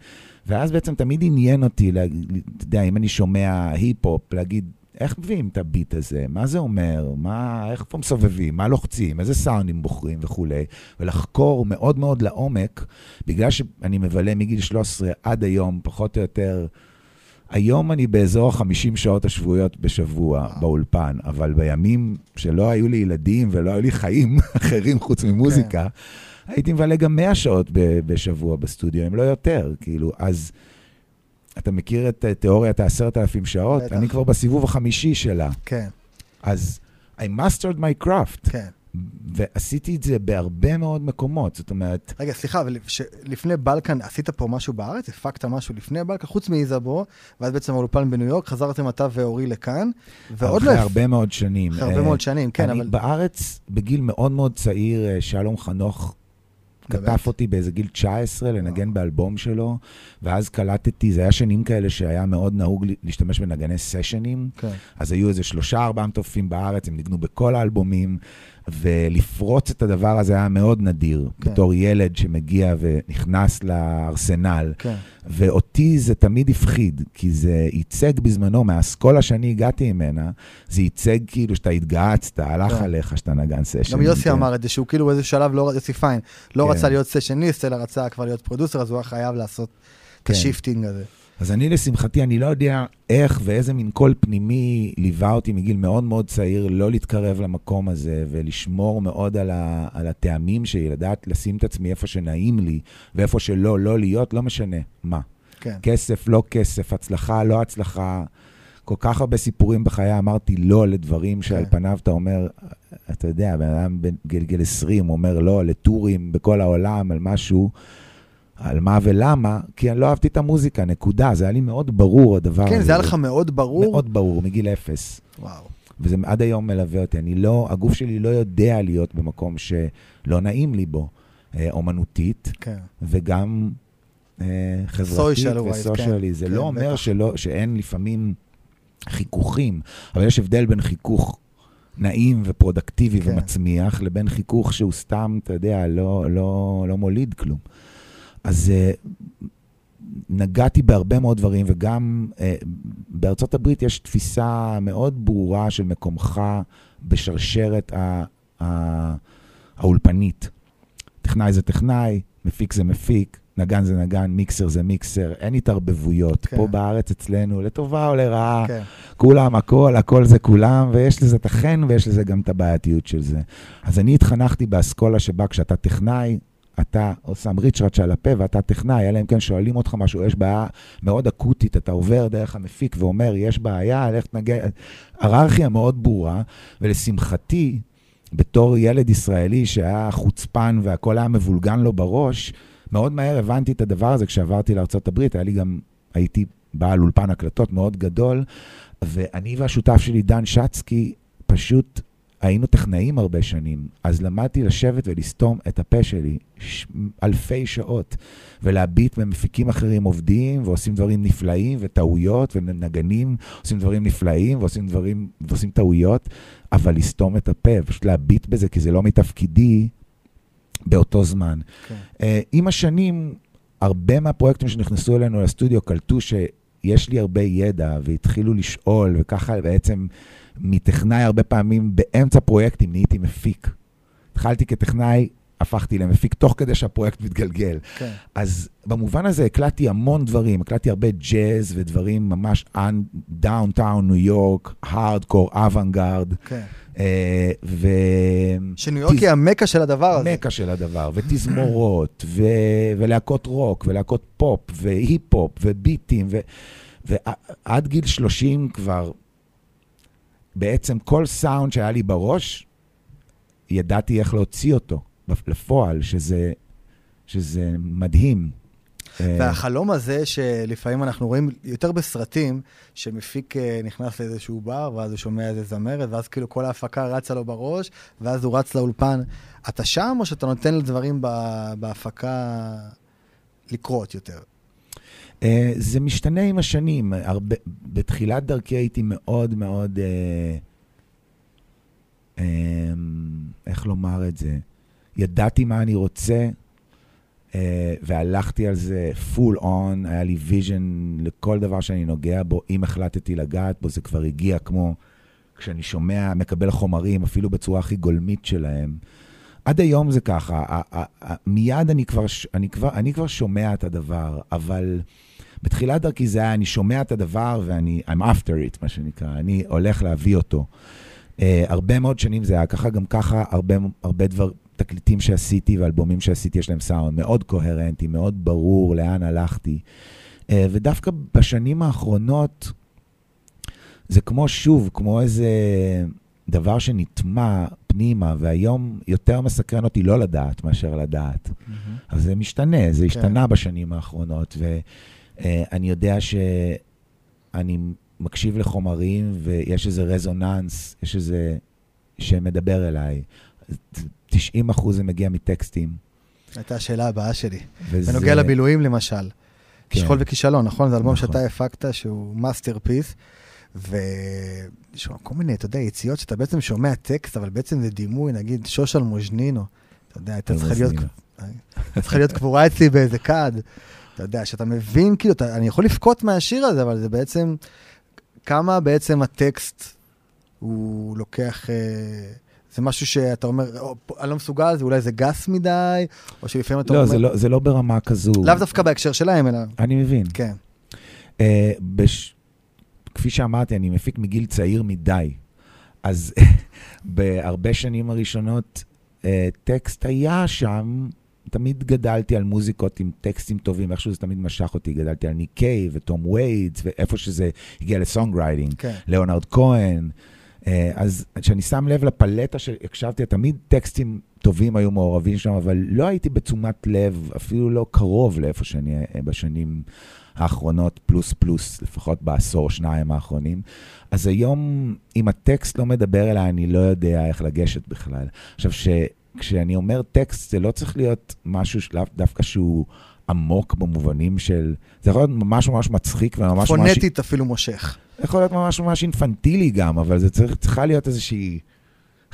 ואז בעצם תמיד עניין אותי, אתה יודע, אם אני שומע היפ-הופ, להגיד, איך מביאים את הביט הזה? מה זה אומר? מה, איך פה מסובבים? מה לוחצים? איזה סאונדים בוחרים וכולי? ולחקור מאוד מאוד לעומק, בגלל שאני מבלה מגיל 13 עד היום, פחות או יותר, היום אני באזור ה-50 שעות השבועיות בשבוע. באולפן, אבל בימים שלא היו לי ילדים ולא היו לי חיים אחרים חוץ ממוזיקה, הייתי מבלה גם 100 שעות בשבוע בסטודיו, אם לא יותר, כאילו, אז אתה מכיר את אה, תיאוריית ה-10,000 שעות? בטח. אני כבר בסיבוב החמישי שלה. כן. אז I mastered my craft, כן. ועשיתי את זה בהרבה מאוד מקומות, זאת אומרת, רגע, סליחה, אבל ש- לפני בלקן עשית פה משהו בארץ? הפקת משהו לפני בלקן, חוץ מאיזבו, ואז בעצם האולפן בניו יורק, חזרתם אתה ואורי לכאן, ועוד לא... אחרי הרבה מאוד שנים. אחרי הרבה אה, מאוד שנים, כן, אני אבל... בארץ, בגיל מאוד מאוד צעיר, אה, שלום חנוך כתב אותי באיזה גיל 19 לנגן באלבום שלו, ואז קלטתי, זה היה שנים כאלה שהיה מאוד נהוג להשתמש בנגני סשנים, כן. אז היו איזה שלושה, ארבעה מתופפים בארץ, הם ניגנו בכל האלבומים, ולפרוץ את הדבר הזה היה מאוד נדיר, כן. בתור ילד שמגיע ונכנס לארסנל. כן. ואותי זה תמיד הפחיד, כי זה ייצג בזמנו, מהאסכולה שאני הגעתי ממנה, זה ייצג כאילו שאתה התגהצת, הלך כן. עליך שאתה נגן session. גם יוסי כן. אמר את זה, שהוא כאילו באיזה שלב, לא, יוסי פיין, לא כן. רצה להיות סשניסט, אלא רצה כבר להיות producer, אז הוא היה חייב לעשות את כן. ה shifting הזה. אז אני, לשמחתי, אני לא יודע איך ואיזה מין קול פנימי ליווה אותי מגיל מאוד מאוד צעיר, לא להתקרב למקום הזה ולשמור מאוד על, ה, על הטעמים שלי, לדעת לשים את עצמי איפה שנעים לי, ואיפה שלא, לא להיות, לא משנה מה. כן. כסף, לא כסף, הצלחה, לא הצלחה. כל כך הרבה סיפורים בחיי אמרתי לא לדברים שעל כן. פניו אתה אומר, אתה יודע, בן אדם בגיל 20 אומר לא לטורים בכל העולם, על משהו, על מה ולמה, כי אני לא אהבתי את המוזיקה, נקודה. זה היה לי מאוד ברור הדבר הזה. כן, זה היה לך מאוד ברור. מאוד ברור, מגיל אפס. וואו. וזה עד היום מלווה אותי. אני לא, הגוף שלי לא יודע להיות במקום שלא נעים לי בו, אה, אומנותית, כן. וגם אה, חברתית וסושיאלי. כן, זה כן, לא אומר בטח. שלא, שאין לפעמים חיכוכים, אבל יש הבדל בין חיכוך נעים ופרודקטיבי כן. ומצמיח, לבין חיכוך שהוא סתם, אתה יודע, לא, לא, לא מוליד כלום. אז אה, נגעתי בהרבה מאוד דברים, וגם אה, בארצות הברית יש תפיסה מאוד ברורה של מקומך בשרשרת ה, ה, האולפנית. טכנאי זה טכנאי, מפיק זה מפיק, נגן זה נגן, מיקסר זה מיקסר, אין התערבבויות. כן. פה בארץ אצלנו, לטובה או לרעה, כן. כולם, הכל, הכל זה כולם, ויש לזה את החן ויש לזה גם את הבעייתיות של זה. אז אני התחנכתי באסכולה שבה כשאתה טכנאי, אתה שם ריצ'ראץ' על הפה ואתה טכנאי, אלא אם כן שואלים אותך משהו, יש בעיה מאוד אקוטית, אתה עובר דרך המפיק ואומר, יש בעיה, לך תנגן. היררכיה מאוד ברורה, ולשמחתי, בתור ילד ישראלי שהיה חוצפן והכל היה מבולגן לו בראש, מאוד מהר הבנתי את הדבר הזה כשעברתי לארה"ב, היה לי גם, הייתי בעל אולפן הקלטות מאוד גדול, ואני והשותף שלי, דן שצקי, פשוט היינו טכנאים הרבה שנים, אז למדתי לשבת ולסתום את הפה שלי ש... אלפי שעות, ולהביט במפיקים אחרים עובדים, ועושים דברים נפלאים, וטעויות, ונגנים עושים דברים נפלאים, ועושים דברים, ועושים טעויות, אבל לסתום את הפה, פשוט להביט בזה, כי זה לא מתפקידי באותו זמן. כן. Uh, עם השנים, הרבה מהפרויקטים שנכנסו אלינו לסטודיו קלטו שיש לי הרבה ידע, והתחילו לשאול, וככה בעצם מטכנאי הרבה פעמים באמצע פרויקטים נהייתי מפיק. התחלתי כטכנאי, הפכתי למפיק תוך כדי שהפרויקט מתגלגל. כן. אז במובן הזה הקלטתי המון דברים, הקלטתי הרבה ג'אז ודברים ממש downtown ניו יורק, הארדקור, אוונגרד, כן. אה, ו... שניו יורק היא המקה של הדבר הזה. מקה של הדבר, ותזמורות, ו... ולהקות רוק, ולהקות פופ, והיפ-הופ, וביטים, ו... ועד גיל 30 כבר, בעצם כל סאונד שהיה לי בראש, ידעתי איך להוציא אותו לפועל, שזה, שזה מדהים. אה, והחלום הזה שלפעמים אנחנו רואים יותר בסרטים, שמפיק אה, נכנס לאיזשהו בר, ואז הוא שומע איזה זמרת, ואז כאילו כל ההפקה רצה לו בראש, ואז הוא רץ לאולפן. אתה שם, או שאתה נותן לדברים בהפקה לקרות יותר? אה, זה משתנה עם השנים. הרבה, בתחילת דרכי הייתי מאוד מאוד, אה, אה, איך לומר את זה? ידעתי מה אני רוצה, אה, והלכתי על זה full on, היה לי vision לכל דבר שאני נוגע בו. אם החלטתי לגעת בו, זה כבר הגיע כמו כשאני שומע, מקבל חומרים, אפילו בצורה הכי גולמית שלהם. עד היום זה ככה, מיד אני כבר, אני, כבר, אני כבר שומע את הדבר, אבל בתחילת דרכי זה היה, אני שומע את הדבר ואני, I'm after it, מה שנקרא, אני הולך להביא אותו. Uh, הרבה מאוד שנים זה היה ככה, גם ככה הרבה, הרבה דבר, תקליטים שעשיתי ואלבומים שעשיתי, יש להם סאונד מאוד קוהרנטי, מאוד ברור לאן הלכתי. Uh, ודווקא בשנים האחרונות, זה כמו שוב, כמו איזה דבר שנטמע פנימה, והיום יותר מסקרן אותי לא לדעת מאשר לדעת. אז זה משתנה, זה השתנה בשנים האחרונות, ואני יודע שאני מקשיב לחומרים ויש איזה resonance, יש איזה שמדבר אליי. 90 אחוז זה מגיע מטקסטים. הייתה השאלה הבאה שלי. וזה- בנוגע לבילויים למשל. כן. שכול וכישלון, נכון? זה אלבום נכון. שאתה הפקת, שהוא masterpiece, ויש כל מיני, אתה יודע, יציאות שאתה בעצם שומע טקסט, אבל בעצם זה דימוי, נגיד שושל מוז'נינו. אתה יודע, הייתה צריכה להיות, הייתה צריכה להיות קבורה אצלי באיזה כד. אתה יודע, שאתה מבין, כאילו, אתה, אני יכול לבכות מהשיר הזה, אבל זה בעצם, כמה בעצם הטקסט הוא לוקח... אה, זה משהו שאתה אומר, "או, פה, אני לא מסוגל, זה אולי זה גס מדי, או שלפעמים אתה לא, אומר... זה לא, זה לא ברמה כזו. לאו דווקא בהקשר שלהם, אלא... אני מבין. כן. אה, בש... כפי שאמרתי, אני מפיק מגיל צעיר מדי. אז בהרבה שנים הראשונות, אה, טקסט היה שם, תמיד גדלתי על מוזיקות עם טקסטים טובים, איכשהו זה תמיד משך אותי, גדלתי על ניק קייב וטום ווייטס, ואיפה שזה הגיע ל songwriting, כן. ליאונרד כהן. אה, אז כשאני שם לב לפלטה שהקשבתי, תמיד טקסטים טובים היו מעורבים שם, אבל לא הייתי בתשומת לב, אפילו לא קרוב לאיפה שאני אה, בשנים האחרונות, פלוס פלוס, לפחות בעשור, שניים האחרונים. אז היום, אם הטקסט לא מדבר אליי, אני לא יודע איך לגשת בכלל. עכשיו, ש... כשאני אומר טקסט, זה לא צריך להיות משהו שלאו דווקא שהוא עמוק במובנים של... זה יכול להיות ממש ממש מצחיק וממש ממש... פונטית אפילו מושך. יכול להיות ממש ממש אינפנטילי גם, אבל זה צריך, צריכה להיות איזושהי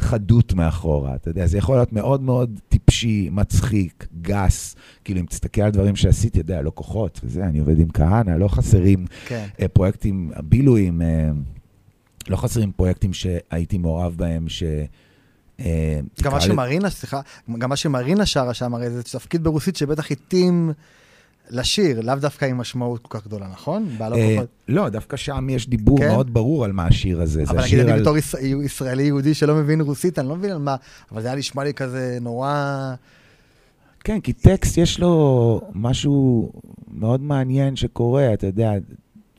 חדות מאחורה, אתה יודע, זה יכול להיות מאוד מאוד טיפשי, מצחיק, גס, כאילו אם תסתכל על דברים שעשיתי, אתה יודע, לא כוחות וזה, אני עובד עם כהנא, לא חסרים כן. אה, פרויקטים, בילויים, אה, לא חסרים פרויקטים שהייתי מעורב בהם, ש... אה, גם מה שמרינה, סליחה, גם מה שמרינה שרה שם, הרי זה תפקיד ברוסית שבטח התאים לשיר, לאו דווקא עם משמעות כל כך גדולה, נכון? אה. לא, דווקא שם יש דיבור כן? מאוד ברור על מה השיר הזה. זה אבל נגיד אני. בתור יש- ישראלי יהודי שלא מבין רוסית, אני לא מבין על מה, אבל זה היה נשמע לי כזה נורא... כן, כי טקסט יש לו משהו מאוד מעניין שקורה, אתה יודע,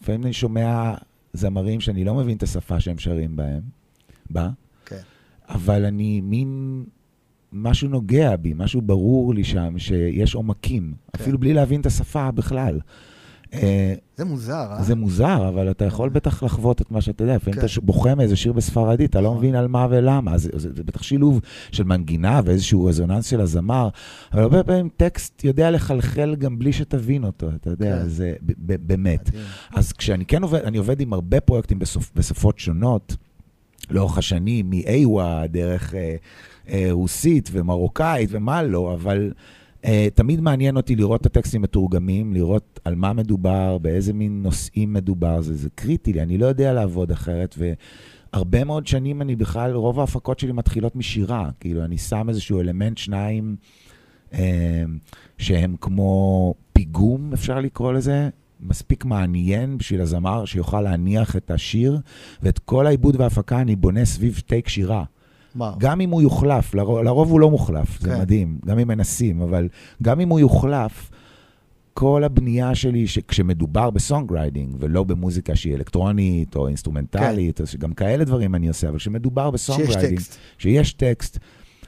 לפעמים אני שומע זמרים שאני לא מבין את השפה שהם שרים בהם, בה, כן. אבל אני מין, משהו נוגע בי, משהו ברור לי שם, שיש עומקים, כן. אפילו בלי להבין את השפה בכלל. אה, זה מוזר, אה? זה מוזר, אבל אתה יכול בטח לחוות את מה שאתה יודע. לפעמים כן. אתה בוכה מאיזה שיר בספרדית, אתה לא נכון. מבין על מה ולמה. זה, זה בטח שילוב של מנגינה ואיזשהו רזוננס של הזמר, אבל הרבה פעמים טקסט יודע לחלחל גם בלי שתבין אותו, אתה יודע, כן. זה באמת. אז כשאני כן עובד, אני עובד עם הרבה פרויקטים בשפות שונות, לאורך השנים, מאיווה, דרך אה, אה, רוסית ומרוקאית ומה לא, אבל אה, תמיד מעניין אותי לראות את הטקסטים מתורגמים, לראות על מה מדובר, באיזה מין נושאים מדובר, זה, זה קריטי לי, אני לא יודע לעבוד אחרת, והרבה מאוד שנים אני בכלל, רוב ההפקות שלי מתחילות משירה, כאילו אני שם איזשהו אלמנט, שניים, אה, שהם כמו פיגום, אפשר לקרוא לזה, מספיק מעניין בשביל הזמר שיוכל להניח את השיר, ואת כל העיבוד וההפקה אני בונה סביב take שירה. וואו. גם אם הוא יוחלף, לרוב, לרוב הוא לא מוחלף, זה כן. מדהים, גם אם מנסים, אבל גם אם הוא יוחלף, כל הבנייה שלי, כשמדובר ב songwriting, ולא במוזיקה שהיא אלקטרונית או אינסטרומנטלית, כן. גם כאלה דברים אני עושה, אבל כשמדובר שיש ב songwriting, טקסט. שיש טקסט,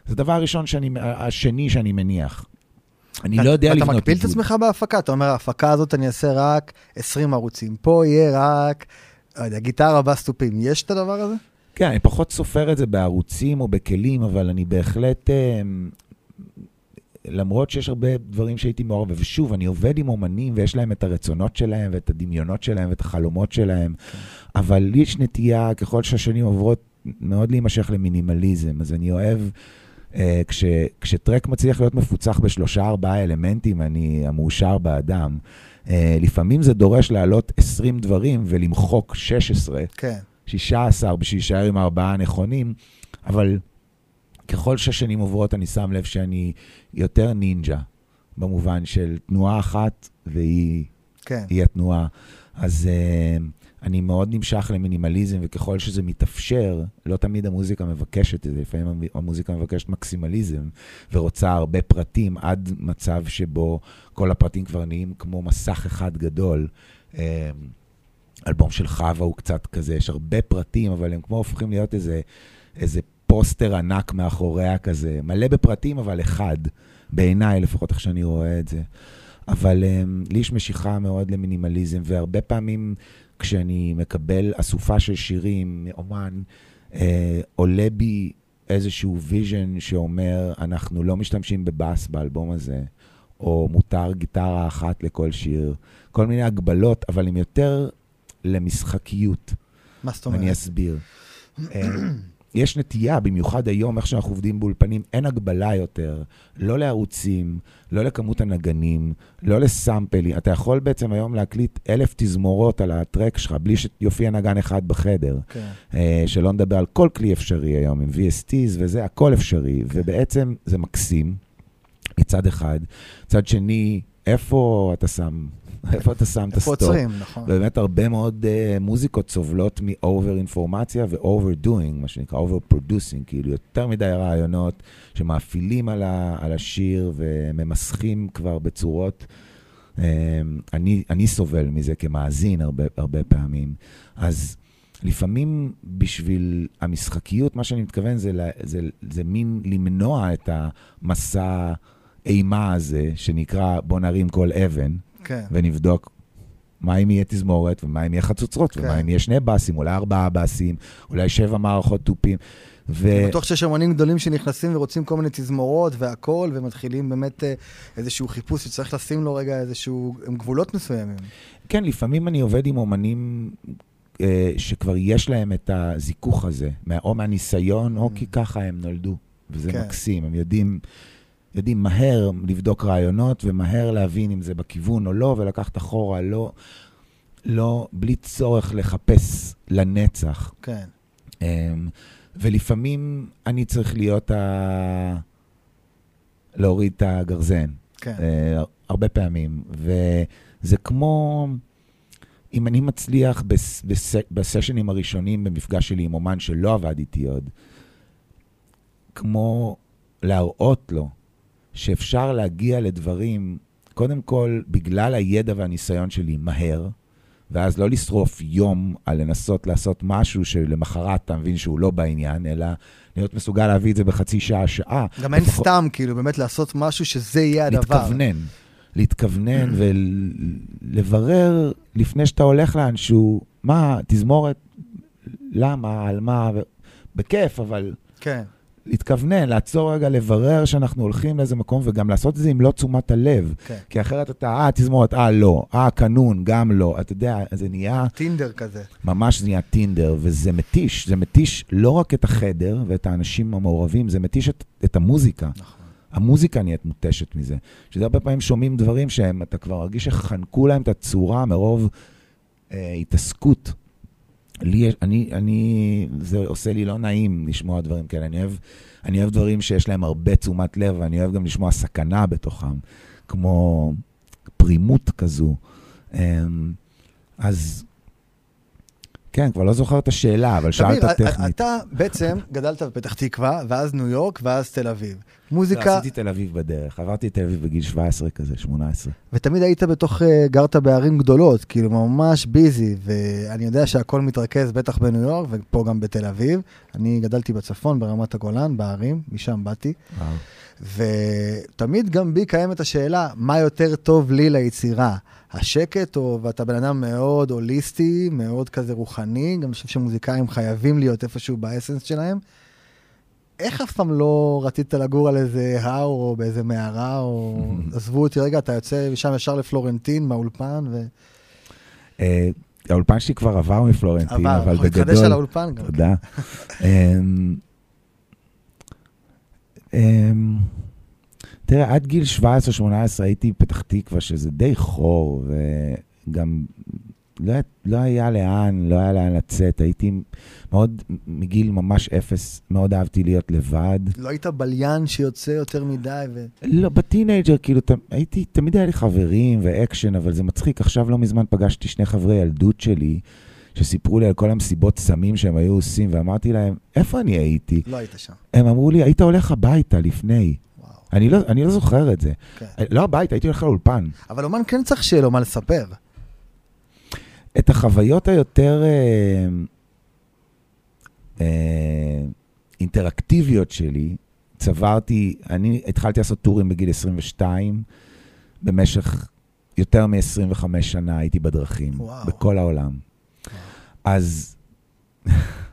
זה הדבר הראשון שאני, השני שאני מניח. אני לא יודע לבנות אתה מקביל את. עצמך בהפקה, אתה אומר, ההפקה הזאת אני אעשה רק 20 ערוצים, פה יהיה רק, לא יודע, גיטרה, בס תופים, יש את הדבר הזה? כן, אני פחות סופר את זה בערוצים או בכלים, אבל אני בהחלט, אה, למרות שיש הרבה דברים שהייתי מעורב, ושוב, אני עובד עם אומנים ויש להם את הרצונות שלהם ואת הדמיונות שלהם ואת החלומות שלהם, אבל לי יש נטייה, ככל שהשנים עוברות, מאוד להימשך למינימליזם, אז אני אוהב... כש, כשטרק מצליח להיות מפוצח בשלושה ארבעה אלמנטים, אני המאושר באדם. אה, לפעמים זה דורש להעלות 20 דברים ולמחוק 16, כן. 16 בשביל להישאר עם הארבעה הנכונים, אבל ככל שהשנים עוברות אני שם לב שאני יותר נינג'ה, במובן של תנועה אחת והיא כן. התנועה. אז uh, אני מאוד נמשך למינימליזם, וככל שזה מתאפשר, לא תמיד המוזיקה מבקשת את זה, לפעמים המ- המוזיקה מבקשת מקסימליזם, ורוצה הרבה פרטים, עד מצב שבו כל הפרטים כבר נהיים כמו מסך אחד גדול. Uh, אלבום של חווה הוא קצת כזה, יש הרבה פרטים, אבל הם כמו הופכים להיות איזה איזה פוסטר ענק מאחוריה כזה, מלא בפרטים, אבל אחד, בעיניי לפחות איך שאני רואה את זה. אבל אמ, לי יש משיכה מאוד למינימליזם, והרבה פעמים כשאני מקבל אסופה של שירים מאומן, אה, עולה בי איזשהו vision שאומר, אנחנו לא משתמשים בבאס באלבום הזה, או מותר גיטרה אחת לכל שיר, כל מיני הגבלות, אבל הם יותר למשחקיות. מה זאת אומרת? אני אסביר. יש נטייה, במיוחד היום, איך שאנחנו עובדים באולפנים, אין הגבלה יותר, לא לערוצים, לא לכמות הנגנים, לא לסאמפלים. אתה יכול בעצם היום להקליט אלף תזמורות על ה track שלך, בלי שיופיע נגן אחד בחדר. כן. אה, שלא נדבר על כל כלי אפשרי היום, עם VSTs וזה, הכל אפשרי. כן. ובעצם זה מקסים, מצד אחד. מצד שני, איפה אתה שם, איפה אתה שם את איפה ה stop? עוצרים, נכון. באמת הרבה מאוד אה, מוזיקות סובלות מ over אינפורמציה ו overdoing, מה שנקרא over-producing, כאילו יותר מדי רעיונות שמאפילים על, ה- על השיר וממסכים כבר בצורות. Um, אני, אני סובל מזה כמאזין הרבה, הרבה פעמים. אז לפעמים בשביל המשחקיות, מה שאני מתכוון זה, ל- זה, זה מין למנוע את המסע אימה הזה, שנקרא בוא נרים כל אבן. כן. ונבדוק מה אם יהיה תזמורת, ומה אם יהיה חצוצרות, כן. ומה אם יהיה שני באסים, אולי ארבעה באסים, אולי שבע מערכות תופים. ו... אני בטוח שיש אמנים גדולים שנכנסים ורוצים כל מיני תזמורות והכול, ומתחילים באמת אה, איזשהו חיפוש שצריך לשים לו רגע איזשהו, עם גבולות מסוימים. כן, לפעמים אני עובד עם אומנים אה, שכבר יש להם את הזיכוך הזה, או מהניסיון, או כי ככה הם נולדו, וזה כן. מקסים. הם יודעים, יודעים מהר לבדוק רעיונות, ומהר להבין אם זה בכיוון או לא, ולקחת אחורה, לא, לא, בלי צורך לחפש לנצח. כן. Um, ולפעמים אני צריך להיות ה... להוריד את הגרזן, כן. uh, הרבה פעמים. וזה כמו, אם אני מצליח בס... בס... בסשנים הראשונים במפגש שלי עם אומן שלא עבד איתי עוד, כמו להראות לו שאפשר להגיע לדברים, קודם כל, בגלל הידע והניסיון שלי, מהר, ואז לא לשרוף יום על לנסות לעשות משהו שלמחרת אתה מבין שהוא לא בעניין, אלא להיות מסוגל להביא את זה בחצי שעה, שעה. גם אין לפחות- סתם, כאילו, באמת לעשות משהו שזה יהיה הדבר. להתכוונן. להתכוונן ולברר לפני שאתה הולך לאנשהו, מה, תזמורת, למה, על מה, ו- בכיף, אבל כן. להתכוונן, לעצור רגע, לברר שאנחנו הולכים לאיזה מקום, וגם לעשות את זה עם לא תשומת הלב. כן. כי אחרת אתה, אה, תזמורת, אה, לא, אה, קנון, גם לא. אתה יודע, זה נהיה, טינדר כזה. ממש זה נהיה טינדר, וזה מתיש. זה מתיש לא רק את החדר ואת האנשים המעורבים, זה מתיש את, את המוזיקה. נכון. המוזיקה נהיית מותשת מזה. שזה הרבה פעמים שומעים דברים שהם, אתה כבר מרגיש שחנקו להם את הצורה מרוב אה, התעסקות. לי, יש- אני, אני, זה עושה לי לא נעים לשמוע דברים כאלה. אני אוהב, אני אוהב דברים שיש להם הרבה תשומת לב, ואני אוהב גם לשמוע סכנה בתוכם, כמו פרימות כזו. אמ, אז כן, כבר לא זוכר את השאלה, אבל שאלת טכנית. אתה בעצם גדלת בפתח תקווה, ואז ניו יורק, ואז תל אביב. לא, מוזיקה, עשיתי תל אביב בדרך, עברתי תל אביב בגיל 17 כזה, 18. ותמיד היית בתוך, אה, גרת בערים גדולות, כאילו ממש ביזי, ואני יודע שהכל מתרכז בטח בניו יורק, ופה גם בתל אביב. אני גדלתי בצפון, ברמת הגולן, בערים, משם באתי. וואו. ותמיד גם בי קיימת השאלה, מה יותר טוב לי ליצירה? השקט, או ואתה בן אדם מאוד הוליסטי, מאוד כזה רוחני, גם אני חושב שמוזיקאים חייבים להיות איפשהו באסנס שלהם. איך אף פעם לא רצית לגור על איזה הר או באיזה מערה, או עזבו אותי רגע, אתה יוצא משם ישר לפלורנטין מהאולפן, ו... אה, האולפן שלי כבר עבר מפלורנטין, עבר, אבל אנחנו נתחדש בגדול... על האולפן גם. תודה. תראה, עד גיל 17-18 הייתי בפתח תקווה, שזה די חור, וגם לא, לא היה לאן, לא היה לאן לצאת. הייתי מאוד, מגיל ממש אפס, מאוד אהבתי להיות לבד. לא היית בליין שיוצא יותר מדי, ו... לא, כטינאייג'ר, כאילו, ת, הייתי, תמיד היה לי חברים ואקשן, אבל זה מצחיק. עכשיו לא מזמן פגשתי שני חברי ילדות שלי, שסיפרו לי על כל המסיבות סמים שהם היו עושים, ואמרתי להם, איפה אני הייתי? לא היית שם. הם אמרו לי, היית הולך הביתה לפני. וואו. אני לא, אני לא זוכר את זה. כן. לא הביתה, הייתי הולך לאולפן. אבל אומן כן צריך שיהיה לו מה לספר. את החוויות היותר... אה, אה, האינטראקטיביות שלי, צברתי, אני התחלתי לעשות טורים בגיל 22, במשך יותר מ-25 שנה הייתי בדרכים, וואו. בכל העולם. אז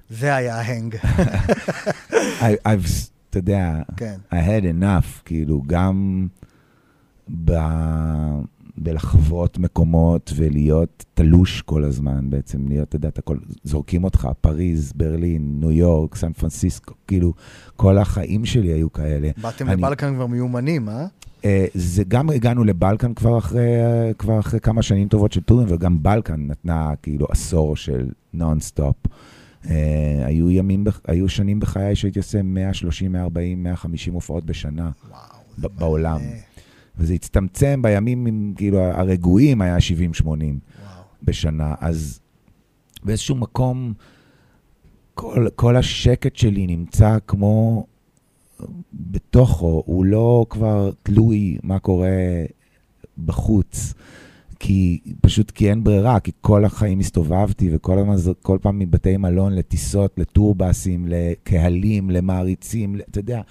זה היה ההנג. I've, אתה יודע, כן. I had enough, כאילו, גם ב... בלחוות מקומות ולהיות תלוש כל הזמן בעצם, להיות, אתה יודע, אתה כל... זורקים אותך, פריז, ברלין, ניו יורק, סן פרנסיסקו, כאילו, כל החיים שלי היו כאלה. באתם אני- לבלקן כבר מיומנים, אה? אה, זה גם הגענו לבלקן כבר אחרי, כבר אחרי כמה שנים טובות של טורים, וגם בלקן נתנה כאילו עשור של נונסטופ. אה, היו ימים, היו שנים בחיי שהייתי עושה 130, 140, 150 הופעות בשנה. וואו. בעולם. מלא. וזה הצטמצם בימים, עם, כאילו, הרגועים היה 70-80 וואו. בשנה. אז באיזשהו מקום, כל, כל השקט שלי נמצא כמו בתוכו, הוא לא כבר תלוי מה קורה בחוץ. כי, פשוט כי אין ברירה, כי כל החיים הסתובבתי, וכל הזמן, ז- כל פעם מבתי מלון לטיסות, לטורבסים, לקהלים, למעריצים, אתה יודע.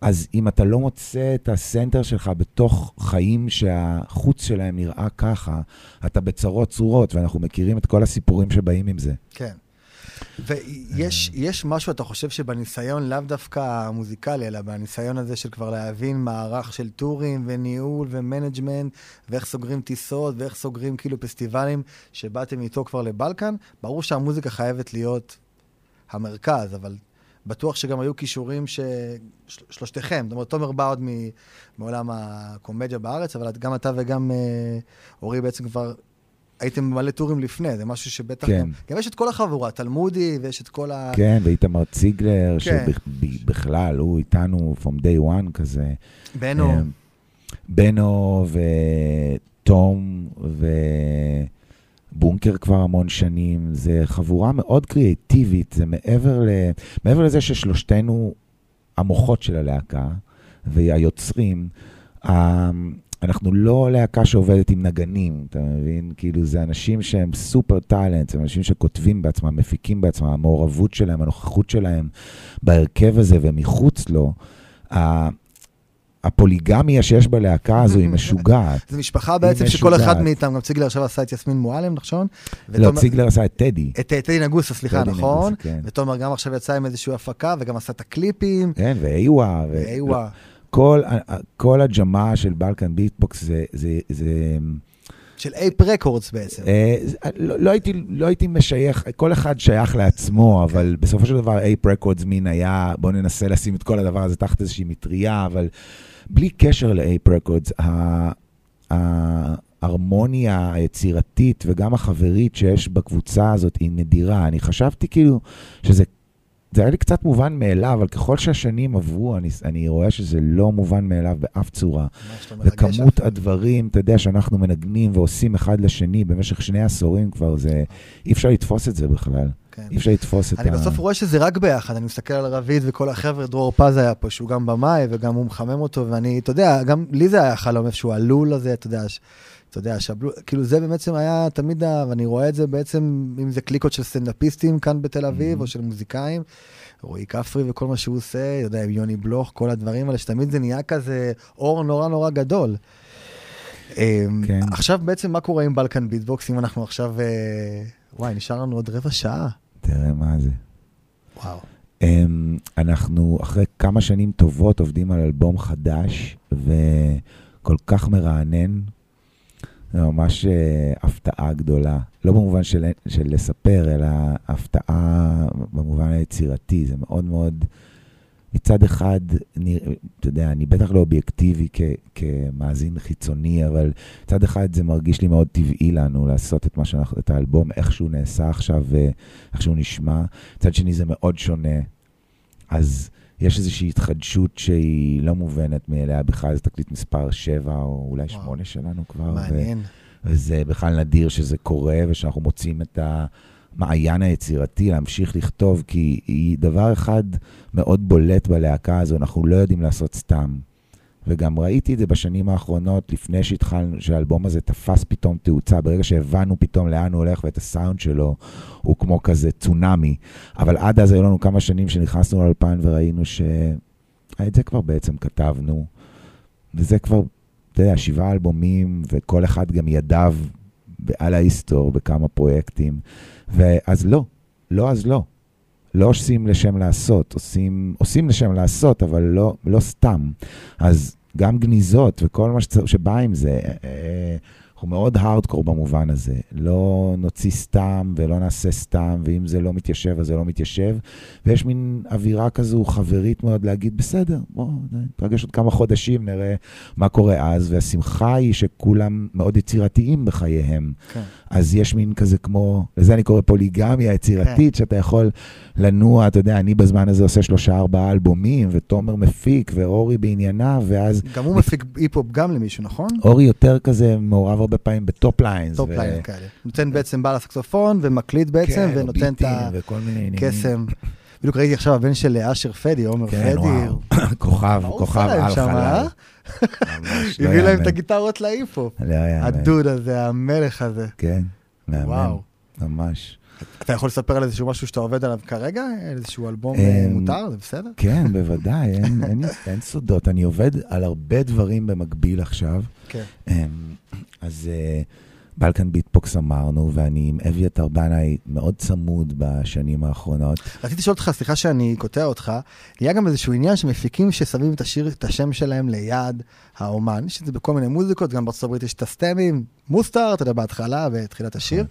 אז אם אתה לא מוצא את ה center שלך בתוך חיים שהחוץ שלהם נראה ככה, אתה בצרות צרורות, ואנחנו מכירים את כל הסיפורים שבאים עם זה. כן. ויש יש משהו, אתה חושב שבניסיון לאו דווקא המוזיקלי, אלא בניסיון הזה של כבר להבין מערך של טורים וניהול ו management, ואיך סוגרים טיסות, ואיך סוגרים כאילו פסטיבלים, שבאתם איתו כבר לבלקן, ברור שהמוזיקה חייבת להיות המרכז, אבל בטוח שגם היו כישורים ש... של- שלושתכם, זאת אומרת, תומר בא עוד מעולם הקומדיה בארץ, אבל גם אתה וגם אה, אורי בעצם כבר הייתם מלא טורים לפני, זה משהו שבטח כן. גם... גם יש את כל החבורה, תלמודי, ויש את כל ה... כן, ואיתמר ציגלר, כן. שבכלל, הוא איתנו from day one כזה. בנו, אה, בנו ותום ובונקר כבר המון שנים, זה חבורה מאוד קריאטיבית, זה מעבר, ל... מעבר לזה ששלושתנו המוחות של הלהקה והיוצרים, ה- אנחנו לא להקה שעובדת עם נגנים, אתה מבין? כאילו, זה אנשים שהם סופר טאלנט, זה אנשים שכותבים בעצמם, מפיקים בעצמם, המעורבות שלהם, הנוכחות שלהם בהרכב הזה ומחוץ לו. הפוליגמיה שיש בלהקה הזו היא משוגעת. זו משפחה בעצם שכל אחד. מאיתנו, גם ציגלר עכשיו עשה את יסמין מועלם, נכון? לא, ציגלר עשה את טדי. את טדי נגוסה, סליחה, נכון? כן. ותומר גם עכשיו יצא עם איזושהי הפקה, וגם עשה את הקליפים. כן, ואיווה. ו- איווה. כל, כל הג'מעה של Balkan Beat Box זה, זה, זה, של Ape Records בעצם. אה, זה- לא, לא, הייתי, לא הייתי משייך, כל אחד שייך לעצמו, אבל בסופו של דבר Ape Records מין היה, בואו ננסה לשים את כל הדבר הזה תחת איזושהי מטריה, אבל בלי קשר לאייפ רקורדס, ההרמוניה היצירתית וגם החברית שיש בקבוצה הזאת היא נדירה. אני חשבתי כאילו שזה... זה היה לי קצת מובן מאליו, אבל ככל שהשנים עברו, אני, אני רואה שזה לא מובן מאליו באף צורה. וכמות. הדברים, אתה יודע, שאנחנו מנגנים ועושים אחד לשני במשך שני עשורים כבר, זה... אי אפשר לתפוס את זה בכלל. כן. אי אפשר לתפוס את אני ה... בסוף רואה שזה רק ביחד, אני מסתכל על רביד וכל החבר'ה, דרור פז היה פה, שהוא גם במאי וגם הוא מחמם אותו, ואני, אתה יודע, גם לי זה היה חלום איפשהו, הלול הזה, אתה יודע, אתה יודע, שבלו, כאילו זה בעצם היה תמיד, ה- ואני רואה את זה בעצם, אם זה קליקות של סטנדאפיסטים כאן בתל אביב, Mhm. או של מוזיקאים, רועי כפרי וכל מה שהוא עושה, אתה יודע, עם יוני בלוך, כל הדברים האלה, שתמיד זה נהיה כזה אור נורא נורא גדול. אמ, כן. עכשיו בעצם מה קורה עם בלקן ביטבוקס, אם אנחנו עכשיו, אה, וואי, נשאר לנו עוד רבע שעה. תראה מה זה. וואו. אמ, אנחנו אחרי כמה שנים טובות עובדים על אלבום חדש, וכל כך מרענן. זה ממש אה, הפתעה גדולה. לא במובן של, של לספר, אלא הפתעה במובן היצירתי. זה מאוד מאוד... מצד אחד, אני, אתה יודע, אני בטח לא אובייקטיבי כ, כמאזין חיצוני, אבל מצד אחד זה מרגיש לי מאוד טבעי לנו לעשות את מה שאנחנו, את האלבום, איך שהוא נעשה עכשיו ואיך שהוא נשמע. מצד שני זה מאוד שונה. אז יש איזושהי התחדשות שהיא לא מובנת מאליה בכלל, זה תקליט מספר 7 או אולי וואו. 8 שלנו כבר. ו- מעניין. וזה בכלל נדיר שזה קורה, ושאנחנו מוצאים את המעיין היצירתי להמשיך לכתוב, כי היא דבר אחד מאוד בולט בלהקה הזו, אנחנו לא יודעים לעשות סתם. וגם ראיתי את זה בשנים האחרונות, לפני שהתחלנו, שהאלבום הזה תפס פתאום תאוצה, ברגע שהבנו פתאום לאן הוא הולך ואת הסאונד שלו, הוא כמו כזה צונאמי. אבל עד אז היו לנו כמה שנים שנכנסנו לאולפן וראינו שאת זה כבר בעצם כתבנו, וזה כבר, אתה יודע, שבעה אלבומים, וכל אחד גם ידיו על ההיסטור בכמה פרויקטים. ואז לא, לא אז לא. לא עושים לשם לעשות, עושים, עושים לשם לעשות, אבל לא, לא סתם. אז גם גניזות וכל מה שבא עם זה, אה, אנחנו מאוד הארדקור במובן הזה. לא נוציא סתם ולא נעשה סתם, ואם זה לא מתיישב, אז זה לא מתיישב. ויש מין אווירה כזו חברית מאוד להגיד, בסדר, בואו נפגש עוד כמה חודשים, נראה מה קורה אז. והשמחה היא שכולם מאוד יצירתיים בחייהם. כן. אז יש מין כזה כמו, לזה אני קורא פוליגמיה יצירתית, כן. שאתה יכול לנוע, אתה יודע, אני בזמן הזה עושה שלושה ארבעה אלבומים, ותומר מפיק, ואורי בענייניו, ואז... גם הוא מפיק היפ-הופ גם למישהו, נכון? אורי יותר כזה מעורב הרבה פעמים ב top lines. top lines כאלה. נותן בעצם בעל הסקסופון ומקליט בעצם, כן, ונותן את הקסם. בדיוק ראיתי עכשיו הבן של אשר פדי, עומר כן, פדי. כוכב, כוכב על חלל. אה? הביא להם את הגיטרות להיפו. לא הדוד הזה, המלך הזה. כן, מהמם. ממש. אתה יכול לספר על איזשהו משהו שאתה עובד עליו כרגע? איזשהו אלבום אה, אמ, מותר? זה בסדר? כן, בוודאי, אין סודות. אני עובד על הרבה דברים במקביל עכשיו. כן. אמ, אז אה, בלקן ביטבוקס אמרנו, ואני עם אביתר בנאי מאוד צמוד בשנים האחרונות. רציתי לשאול אותך, סליחה שאני קוטע אותך, נהיה גם איזשהו עניין שמפיקים ששמים את השיר, את השם שלהם ליד האומן. יש את זה בכל מיני מוזיקות, גם בארצות הברית יש את הסטמים, מוסטר, אתה יודע, בהתחלה, בתחילת השיר.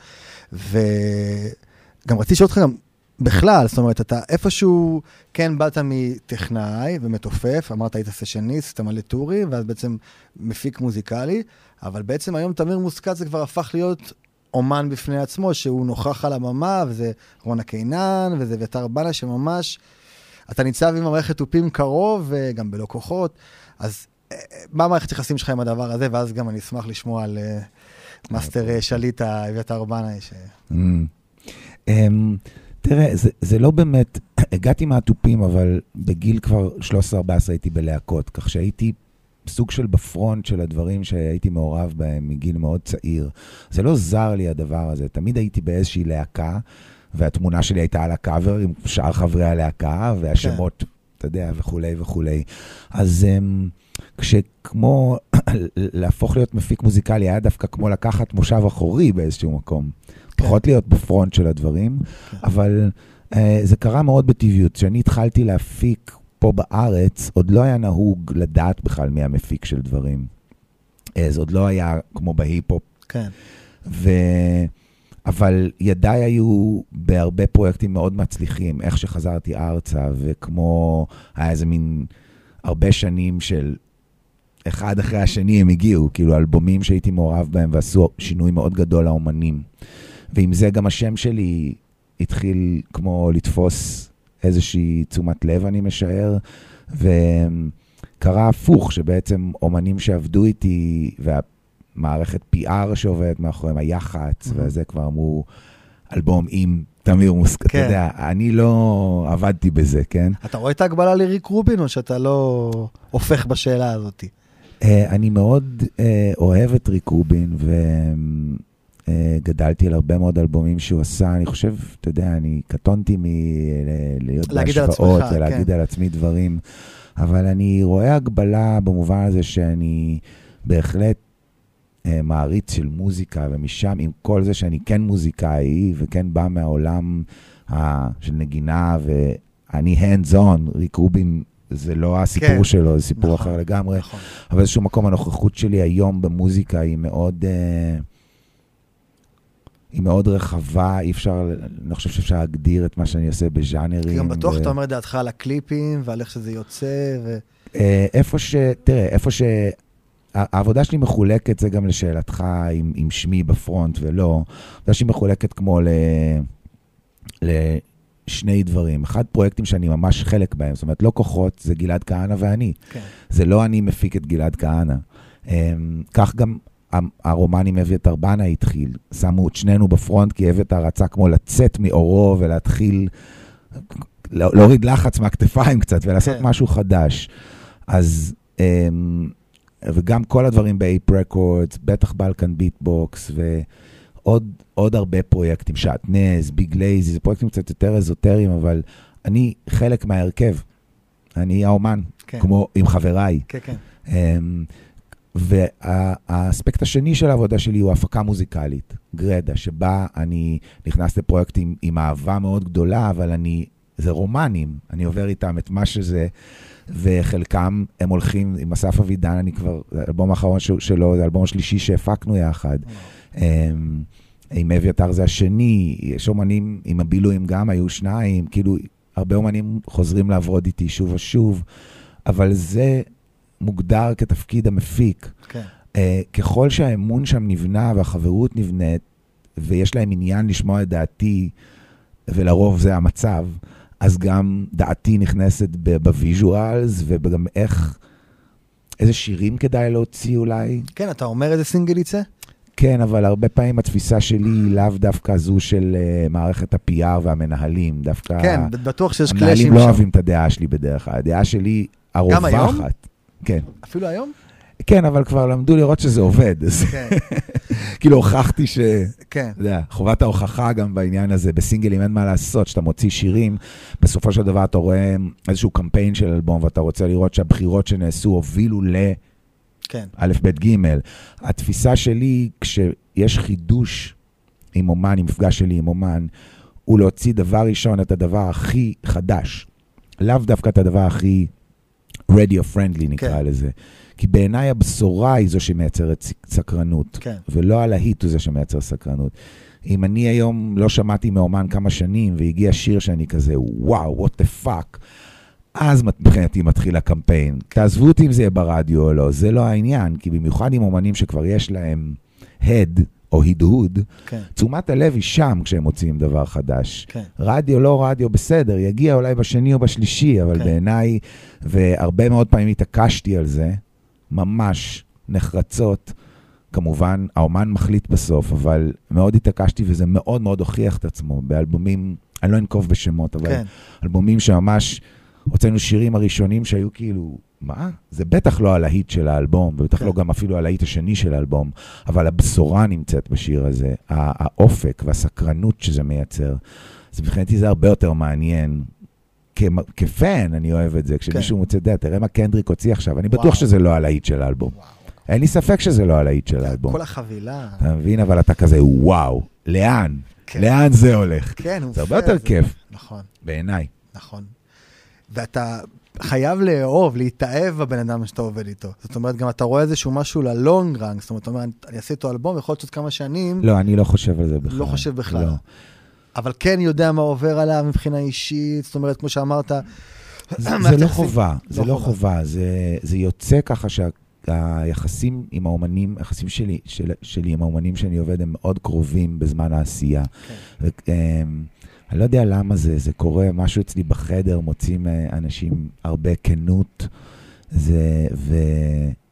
וגם רציתי לשאול אותך גם, בכלל, זאת אומרת, אתה איפשהו כן באת מטכנאי ומתופף, אמרת היית סשניסט, אתה מלא טורים, ואז בעצם מפיק מוזיקלי, אבל בעצם היום תמיר מוסקת זה כבר הפך להיות אומן בפני עצמו, שהוא נוכח על הבמה, וזה רונה קינן, וזה אביתר בנאי, שממש, אתה ניצב עם המערכת תופים קרוב, וגם בלהקות, אז אה, מה המערכת יחסים שלך עם הדבר הזה, ואז גם אני אשמח לשמוע על uh, מאסטר אה, שליטה, אביתר בנאי. ש... Mm. Um, תראה, זה, זה לא באמת, הגעתי מהתופים, אבל בגיל כבר 13-14 הייתי בלהקות, כך שהייתי סוג של ב front של הדברים שהייתי מעורב בהם מגיל מאוד צעיר. זה לא זר לי הדבר הזה, תמיד הייתי באיזושהי להקה, והתמונה שלי הייתה על הקאבר עם שאר חברי הלהקה, והשמות, כן. אתה יודע, וכולי וכולי. אז um, כשכמו להפוך להיות מפיק מוזיקלי היה דווקא כמו לקחת מושב אחורי באיזשהו מקום. כן. פחות להיות בפרונט של הדברים, כן. אבל uh, זה קרה מאוד בטבעיות. כשאני התחלתי להפיק פה בארץ, עוד לא היה נהוג לדעת בכלל מי המפיק של דברים. Uh, זה עוד לא היה כמו בהיפ-הופ. כן. ו... אבל ידיי היו בהרבה פרויקטים מאוד מצליחים, איך שחזרתי ארצה, וכמו, היה איזה מין הרבה שנים של אחד אחרי השני הם הגיעו, כאילו אלבומים שהייתי מעורב בהם ועשו שינוי מאוד גדול לאומנים. ועם זה גם השם שלי התחיל כמו לתפוס איזושהי תשומת לב, אני משער, וקרה הפוך, שבעצם אומנים שעבדו איתי, והמערכת PR שעובדת מאחוריהם, היח"צ, mm-hmm. וזה כבר אמרו, אלבום עם תמיר מוסק, כן. אתה יודע, אני לא עבדתי בזה, כן? אתה רואה את ההגבלה לריק רובין, או שאתה לא הופך בשאלה הזאת? Uh, אני מאוד uh, אוהב את ריק רובין, ו... אה, גדלתי על הרבה מאוד אלבומים שהוא עשה, אני חושב, אתה יודע, אני קטונתי מלהיות בהשוואות ולהגיד כן. על עצמי דברים, אבל אני רואה הגבלה במובן הזה שאני בהחלט אה, מעריץ של מוזיקה, ומשם, עם כל זה שאני כן מוזיקאי וכן בא מהעולם ה, של נגינה, ואני hands on, ריק רובין זה לא הסיפור כן. שלו, זה סיפור נכון, אחר לגמרי. נכון. אבל באיזשהו מקום הנוכחות שלי היום במוזיקה היא מאוד... Uh, היא מאוד רחבה, אי אפשר, אני לא חושב שאפשר להגדיר את מה שאני עושה בז'אנרים. גם בטוח ו... אתה אומר דעתך על הקליפים ועל איך שזה יוצא. ו... אה, איפה ש... תראה, איפה ש... העבודה שלי מחולקת, זה גם לשאלתך עם, עם שמי בפרונט ולא, העבודה שלי מחולקת כמו ל... לשני דברים. אחד, פרויקטים שאני ממש חלק בהם, זאת אומרת, לא כוחות, זה גלעד כהנא ואני. כן. זה לא אני מפיק את גלעד כהנא. אמ, כך גם הרומן עם אביתר בנאי התחיל. שמו את שנינו ב front, כי אביתר רצה כמו לצאת מעורו ולהתחיל, להוריד לחץ מהכתפיים קצת ולעשות כן. משהו חדש. אז אמ, וגם כל הדברים ב Ape Records, בטח Balkan Beat Box, ועוד עוד הרבה פרויקטים, שעטנז, Big Lazy, זה פרויקטים קצת יותר אזוטריים, אבל אני חלק מההרכב. אני האומן, כן. כמו עם חבריי. כן, כן. אמ, והאספקט השני של העבודה שלי הוא הפקה מוזיקלית, גרדה, שבה אני נכנס לפרויקטים עם אהבה מאוד גדולה, אבל אני, זה רומנים, אני עובר איתם את מה שזה, וחלקם הם הולכים עם אסף אבידן, אני כבר, האלבום האחרון של- שלו, זה האלבום השלישי שהפקנו יחד. אמ, עם אביתר זה השני, יש אומנים עם הבילויים גם, היו שניים, כאילו, הרבה אומנים חוזרים לעבוד איתי שוב ושוב, אבל זה מוגדר כתפקיד המפיק. כן. אה, ככל שהאמון שם נבנה והחברות נבנית, ויש להם עניין לשמוע את דעתי, ולרוב זה המצב, אז גם דעתי נכנסת ב visuals, וגם איך, איזה שירים כדאי להוציא אולי. כן, אתה אומר איזה סינגל יצא? כן, אבל הרבה פעמים התפיסה שלי היא לאו דווקא זו של uh, מערכת ה-PR והמנהלים, דווקא... כן, בטוח שיש המנהלים קלאשים לא שם. אוהבים את הדעה שלי בדרך כלל, הדעה שלי הרווחת. היום? כן. אפילו היום? כן, אבל כבר למדו לראות שזה עובד, כן, כאילו הוכחתי ש... כן. אתה יודע, חובת ההוכחה גם בעניין הזה, בסינגלים אין מה לעשות, כשאתה מוציא שירים, בסופו של דבר אתה רואה איזשהו קמפיין של אלבום, ואתה רוצה לראות שהבחירות שנעשו הובילו ל... כן. א', ב', ג'. התפיסה שלי, כשיש חידוש עם אומן, עם מפגש שלי עם אומן, הוא להוציא דבר ראשון את הדבר הכי חדש. לאו דווקא את הדבר הכי radio friendly נקרא כן. לזה. כי בעיניי הבשורה היא זו שמייצרת סק- סקרנות, כן. ולא הלהיט הוא זה שמייצר סקרנות. אם אני היום לא שמעתי מאומן כמה שנים, והגיע שיר שאני כזה, וואו, what the fuck, אז מבחינתי מתחיל הקמפיין. תעזבו אותי אם זה יהיה ברדיו או לא, זה לא העניין, כי במיוחד עם אומנים שכבר יש להם הד או הדהוד, כן. תשומת הלב היא שם כשהם מוציאים דבר חדש. כן. רדיו, לא רדיו, בסדר, יגיע אולי בשני או בשלישי, אבל כן. בעיניי, והרבה מאוד פעמים התעקשתי על זה, ממש נחרצות. כמובן, האומן מחליט בסוף, אבל מאוד התעקשתי וזה מאוד מאוד הוכיח את עצמו באלבומים, אני לא אנקוב בשמות, אבל כן. אלבומים שממש הוצאנו שירים הראשונים שהיו כאילו, מה? זה בטח לא הלהיט של האלבום, ובטח כן. לא גם אפילו הלהיט השני של האלבום, אבל הבשורה נמצאת בשיר הזה, האופק והסקרנות שזה מייצר. אז מבחינתי זה הרבה יותר מעניין. כפן, אני אוהב את זה, כשמישהו מוצא דעת, תראה מה קנדריק הוציא עכשיו, אני בטוח וואו. שזה לא הלהיט של האלבום. וואו. אין לי ספק שזה לא הלהיט של האלבום. כל החבילה. אתה מבין? אבל אתה כזה, וואו, לאן? כן. לאן זה הולך? כן, הוא זה הרבה יותר זה. כיף, נכון, בעיניי. נכון. ואתה חייב לאהוב, להתאהב בבן אדם שאתה עובד איתו. זאת אומרת, גם אתה רואה איזשהו משהו ללונג רנג, זאת אומרת, אתה אומר, אני- אעשה איתו אלבום, יכול להיות עוד כמה שנים, לא, אני לא חושב על זה בכלל. לא חושב בכלל. לא. אבל כן יודע מה עובר עליו מבחינה אישית, זאת אומרת, כמו שאמרת, זה, מערכת זה לא. חובה, זה לא לא חובה. חובה, זה, זה יוצא ככה שהיחסים עם האומנים, היחסים שלי, של, שלי עם האומנים שאני עובד הם מאוד קרובים בזמן העשייה. כן. אני לא יודע למה זה, זה קורה, משהו אצלי בחדר, מוצאים אה, אנשים הרבה כנות זה,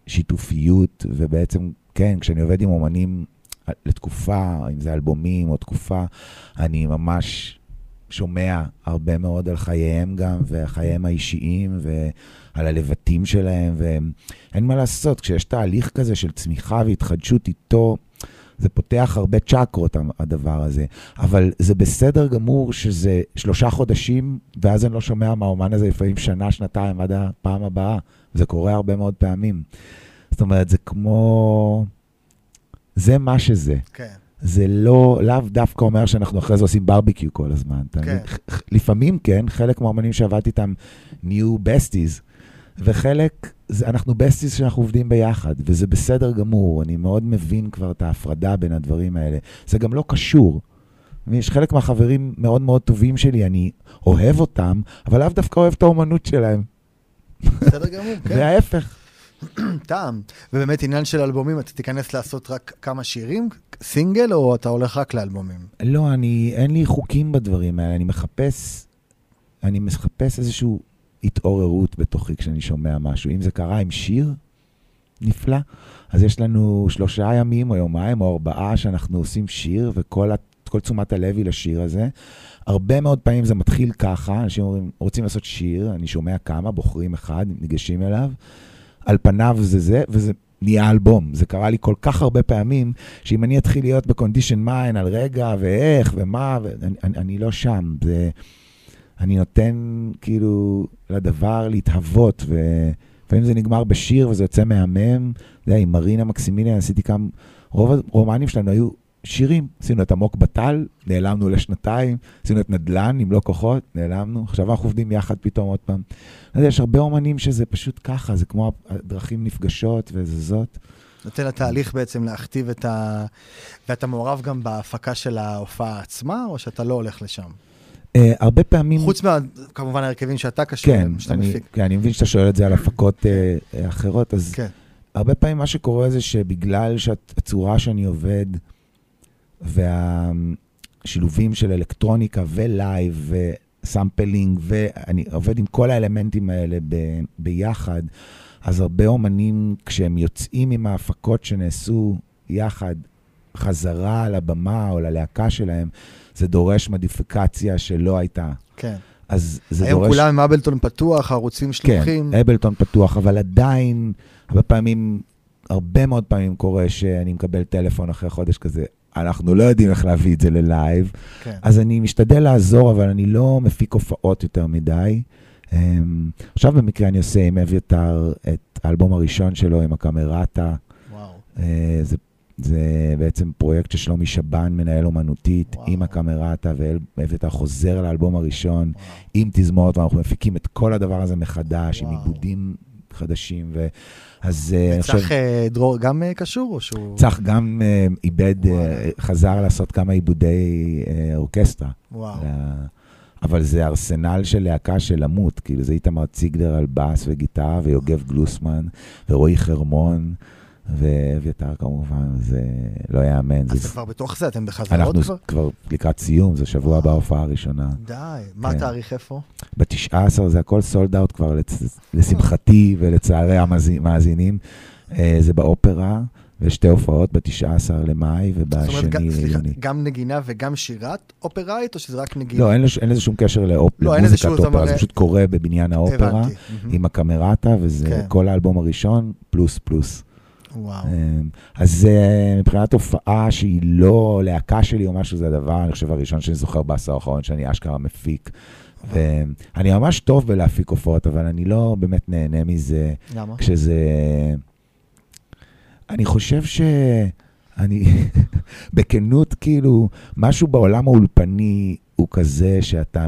ושיתופיות, ובעצם, כן, כשאני עובד עם אומנים אה, לתקופה, אם זה אלבומים או תקופה, אני ממש שומע הרבה מאוד על חייהם גם, וחייהם האישיים, ועל הלבטים שלהם, ואין מה לעשות, כשיש תהליך כזה של צמיחה והתחדשות איתו, זה פותח הרבה צ'קרות, הדבר הזה. אבל זה בסדר גמור שזה שלושה חודשים, ואז אני לא שומע מהאומן הזה לפעמים שנה, שנתיים, עד הפעם הבאה. זה קורה הרבה מאוד פעמים. זאת אומרת, זה כמו... זה מה שזה. כן, זה לא, לאו דווקא אומר שאנחנו אחרי זה עושים ברביקיו כל הזמן. כן. לפעמים כן, חלק מהאמנים שעבדתי איתם נהיו besties, וחלק, זה, אנחנו besties שאנחנו עובדים ביחד, וזה בסדר גמור, אני מאוד מבין כבר את ההפרדה בין הדברים האלה. זה גם לא קשור. יש חלק מהחברים מאוד מאוד טובים שלי, אני אוהב אותם, אבל לאו דווקא אוהב את האומנות שלהם. בסדר גמור, כן, וההפך. טעם. ובאמת עניין של אלבומים, אתה תיכנס לעשות רק כמה שירים, סינגל, או אתה הולך רק לאלבומים? לא, אני, אין לי חוקים בדברים האלה, אני מחפש, אני מחפש איזושהי התעוררות בתוכי כשאני שומע משהו. אם זה קרה עם שיר, נפלא. אז יש לנו שלושה ימים או יומיים או ארבעה שאנחנו עושים שיר, וכל תשומת הלב היא לשיר הזה. הרבה מאוד פעמים זה מתחיל ככה, אנשים אומרים, רוצים לעשות שיר, אני שומע כמה, בוחרים אחד, ניגשים אליו. על פניו זה זה, וזה נהיה אלבום. זה קרה לי כל כך הרבה פעמים, שאם אני אתחיל להיות בקונדישן מיין על רגע ואיך ומה, ואני, אני, אני לא שם. זה, אני נותן כאילו לדבר להתהוות, ולפעמים זה נגמר בשיר וזה יוצא מהמם. אתה יודע, עם מרינה מקסימיליאן עשיתי כמה, רוב הרומנים שלנו היו שירים. עשינו את עמוק בטל, נעלמנו לשנתיים, עשינו את נדל"ן עם לא כוחות, נעלמנו. עכשיו אנחנו עובדים יחד פתאום עוד פעם. יודע, יש הרבה אומנים שזה פשוט ככה, זה כמו הדרכים נפגשות וזזות. נותן לתהליך בעצם להכתיב את ה... ואתה מעורב גם בהפקה של ההופעה עצמה, או שאתה לא הולך לשם? Uh, הרבה פעמים... חוץ מה, כמובן, ההרכבים שאתה קשור כן, שאתה אני, מפיק. כן, אני מבין שאתה שואל את זה על הפקות uh, אחרות, אז כן. הרבה פעמים מה שקורה זה שבגלל שהצורה שאני עובד, והשילובים של אלקטרוניקה ו live ו sampling, ואני עובד עם כל האלמנטים האלה ב, ביחד, אז הרבה אומנים, כשהם יוצאים עם ההפקות שנעשו יחד, חזרה על הבמה או ללהקה שלהם, זה דורש מודיפיקציה שלא הייתה. כן. אז זה היום דורש... כולם עם אבלטון פתוח, ערוצים שלוחים. כן, אבלטון פתוח, אבל עדיין, הרבה פעמים, הרבה מאוד פעמים קורה שאני מקבל טלפון אחרי חודש כזה, אנחנו לא יודעים איך להביא את זה ללייב, כן. אז אני משתדל לעזור, אבל אני לא מפיק הופעות יותר מדי. אמ, עכשיו במקרה אני עושה עם אביתר את האלבום הראשון שלו עם הקמרטה. וואו. אה, זה, זה בעצם פרויקט ששלומי שבן מנהל אומנותית וואו. עם הקמרטה, ואביתר חוזר לאלבום הראשון וואו. עם תזמורת, ואנחנו מפיקים את כל הדבר הזה מחדש, עם וואו. עיבודים חדשים. ו... אז אה, אני חושב... צח אה, דרור גם אה, קשור, או שהוא... צח גם איבד, וואלה. חזר לעשות כמה עיבודי אורקסטרה. וואו. אבל זה ארסנל של להקה של למות, כאילו זה איתמר ציגלר על בס וגיטרה, ויוגב גלוסמן, ורועי חרמון, ואביתר כמובן, זה לא יאמן. אז זה- כבר בתוך זה, אתם בחזרות אנחנו כבר? כבר לקראת סיום, זה שבוע הבא ההופעה הראשונה. די. מה כן. התאריך איפה? ב-19 זה הכל סולד אאוט כבר, לשמחתי ולצערי המאזינים. אה, זה באופרה, ויש שתי הופעות ב-19 למאי ובשני ליוני. גם נגינה וגם שירת אופראית, או שזה רק נגינה? לא, אין לש- אין לזה שום קשר לאופ- לא, למוזיקת אופרה, זה פשוט קורה בבניין האופרה. עם הקמרטה, וזה כן. כל האלבום הראשון, פלוס פלוס. וואו. אמ, אז מבחינת הופעה שהיא לא להקה שלי או משהו, זה הדבר, אני חושב, הראשון שאני זוכר בעשור האחרון, שאני אשכרה מפיק. ואני ממש טוב בלהפיק הופעות, אבל אני לא באמת נהנה מזה. למה? כשזה... אני חושב שאני, בכנות, כאילו, משהו בעולם האולפני הוא כזה שאתה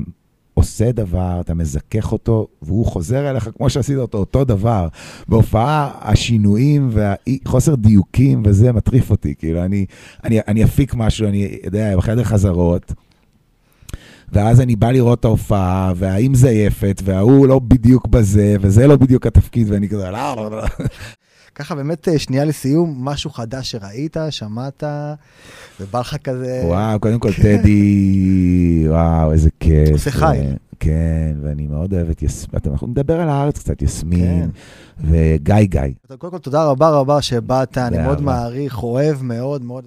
עושה דבר, אתה מזכך אותו, והוא חוזר אליך כמו שעשית אותו, אותו דבר. בהופעה, השינויים והחוסר דיוקים וזה מטריף אותי. כאילו, אני, אני, אני אפיק משהו, אני יודע, בחדר חזרות. ואז אני בא לראות את ההופעה, והאם זייפת, וההוא לא בדיוק בזה, וזה לא בדיוק התפקיד, ואני כזה, לא, לא, לא. ככה באמת, אה, שנייה לסיום, משהו חדש שראית, שמעת, ובא לך כזה... וואו, קודם כל טדי, וואו, איזה כיף. עושה חי. ו- כן, ואני מאוד אוהב את יסמין, אנחנו נדבר על הארץ קצת, יסמין, כן. וגיא גיא. קודם כל, תודה רבה רבה שבאת, אני מאוד. מעריך, אוהב מאוד מאוד.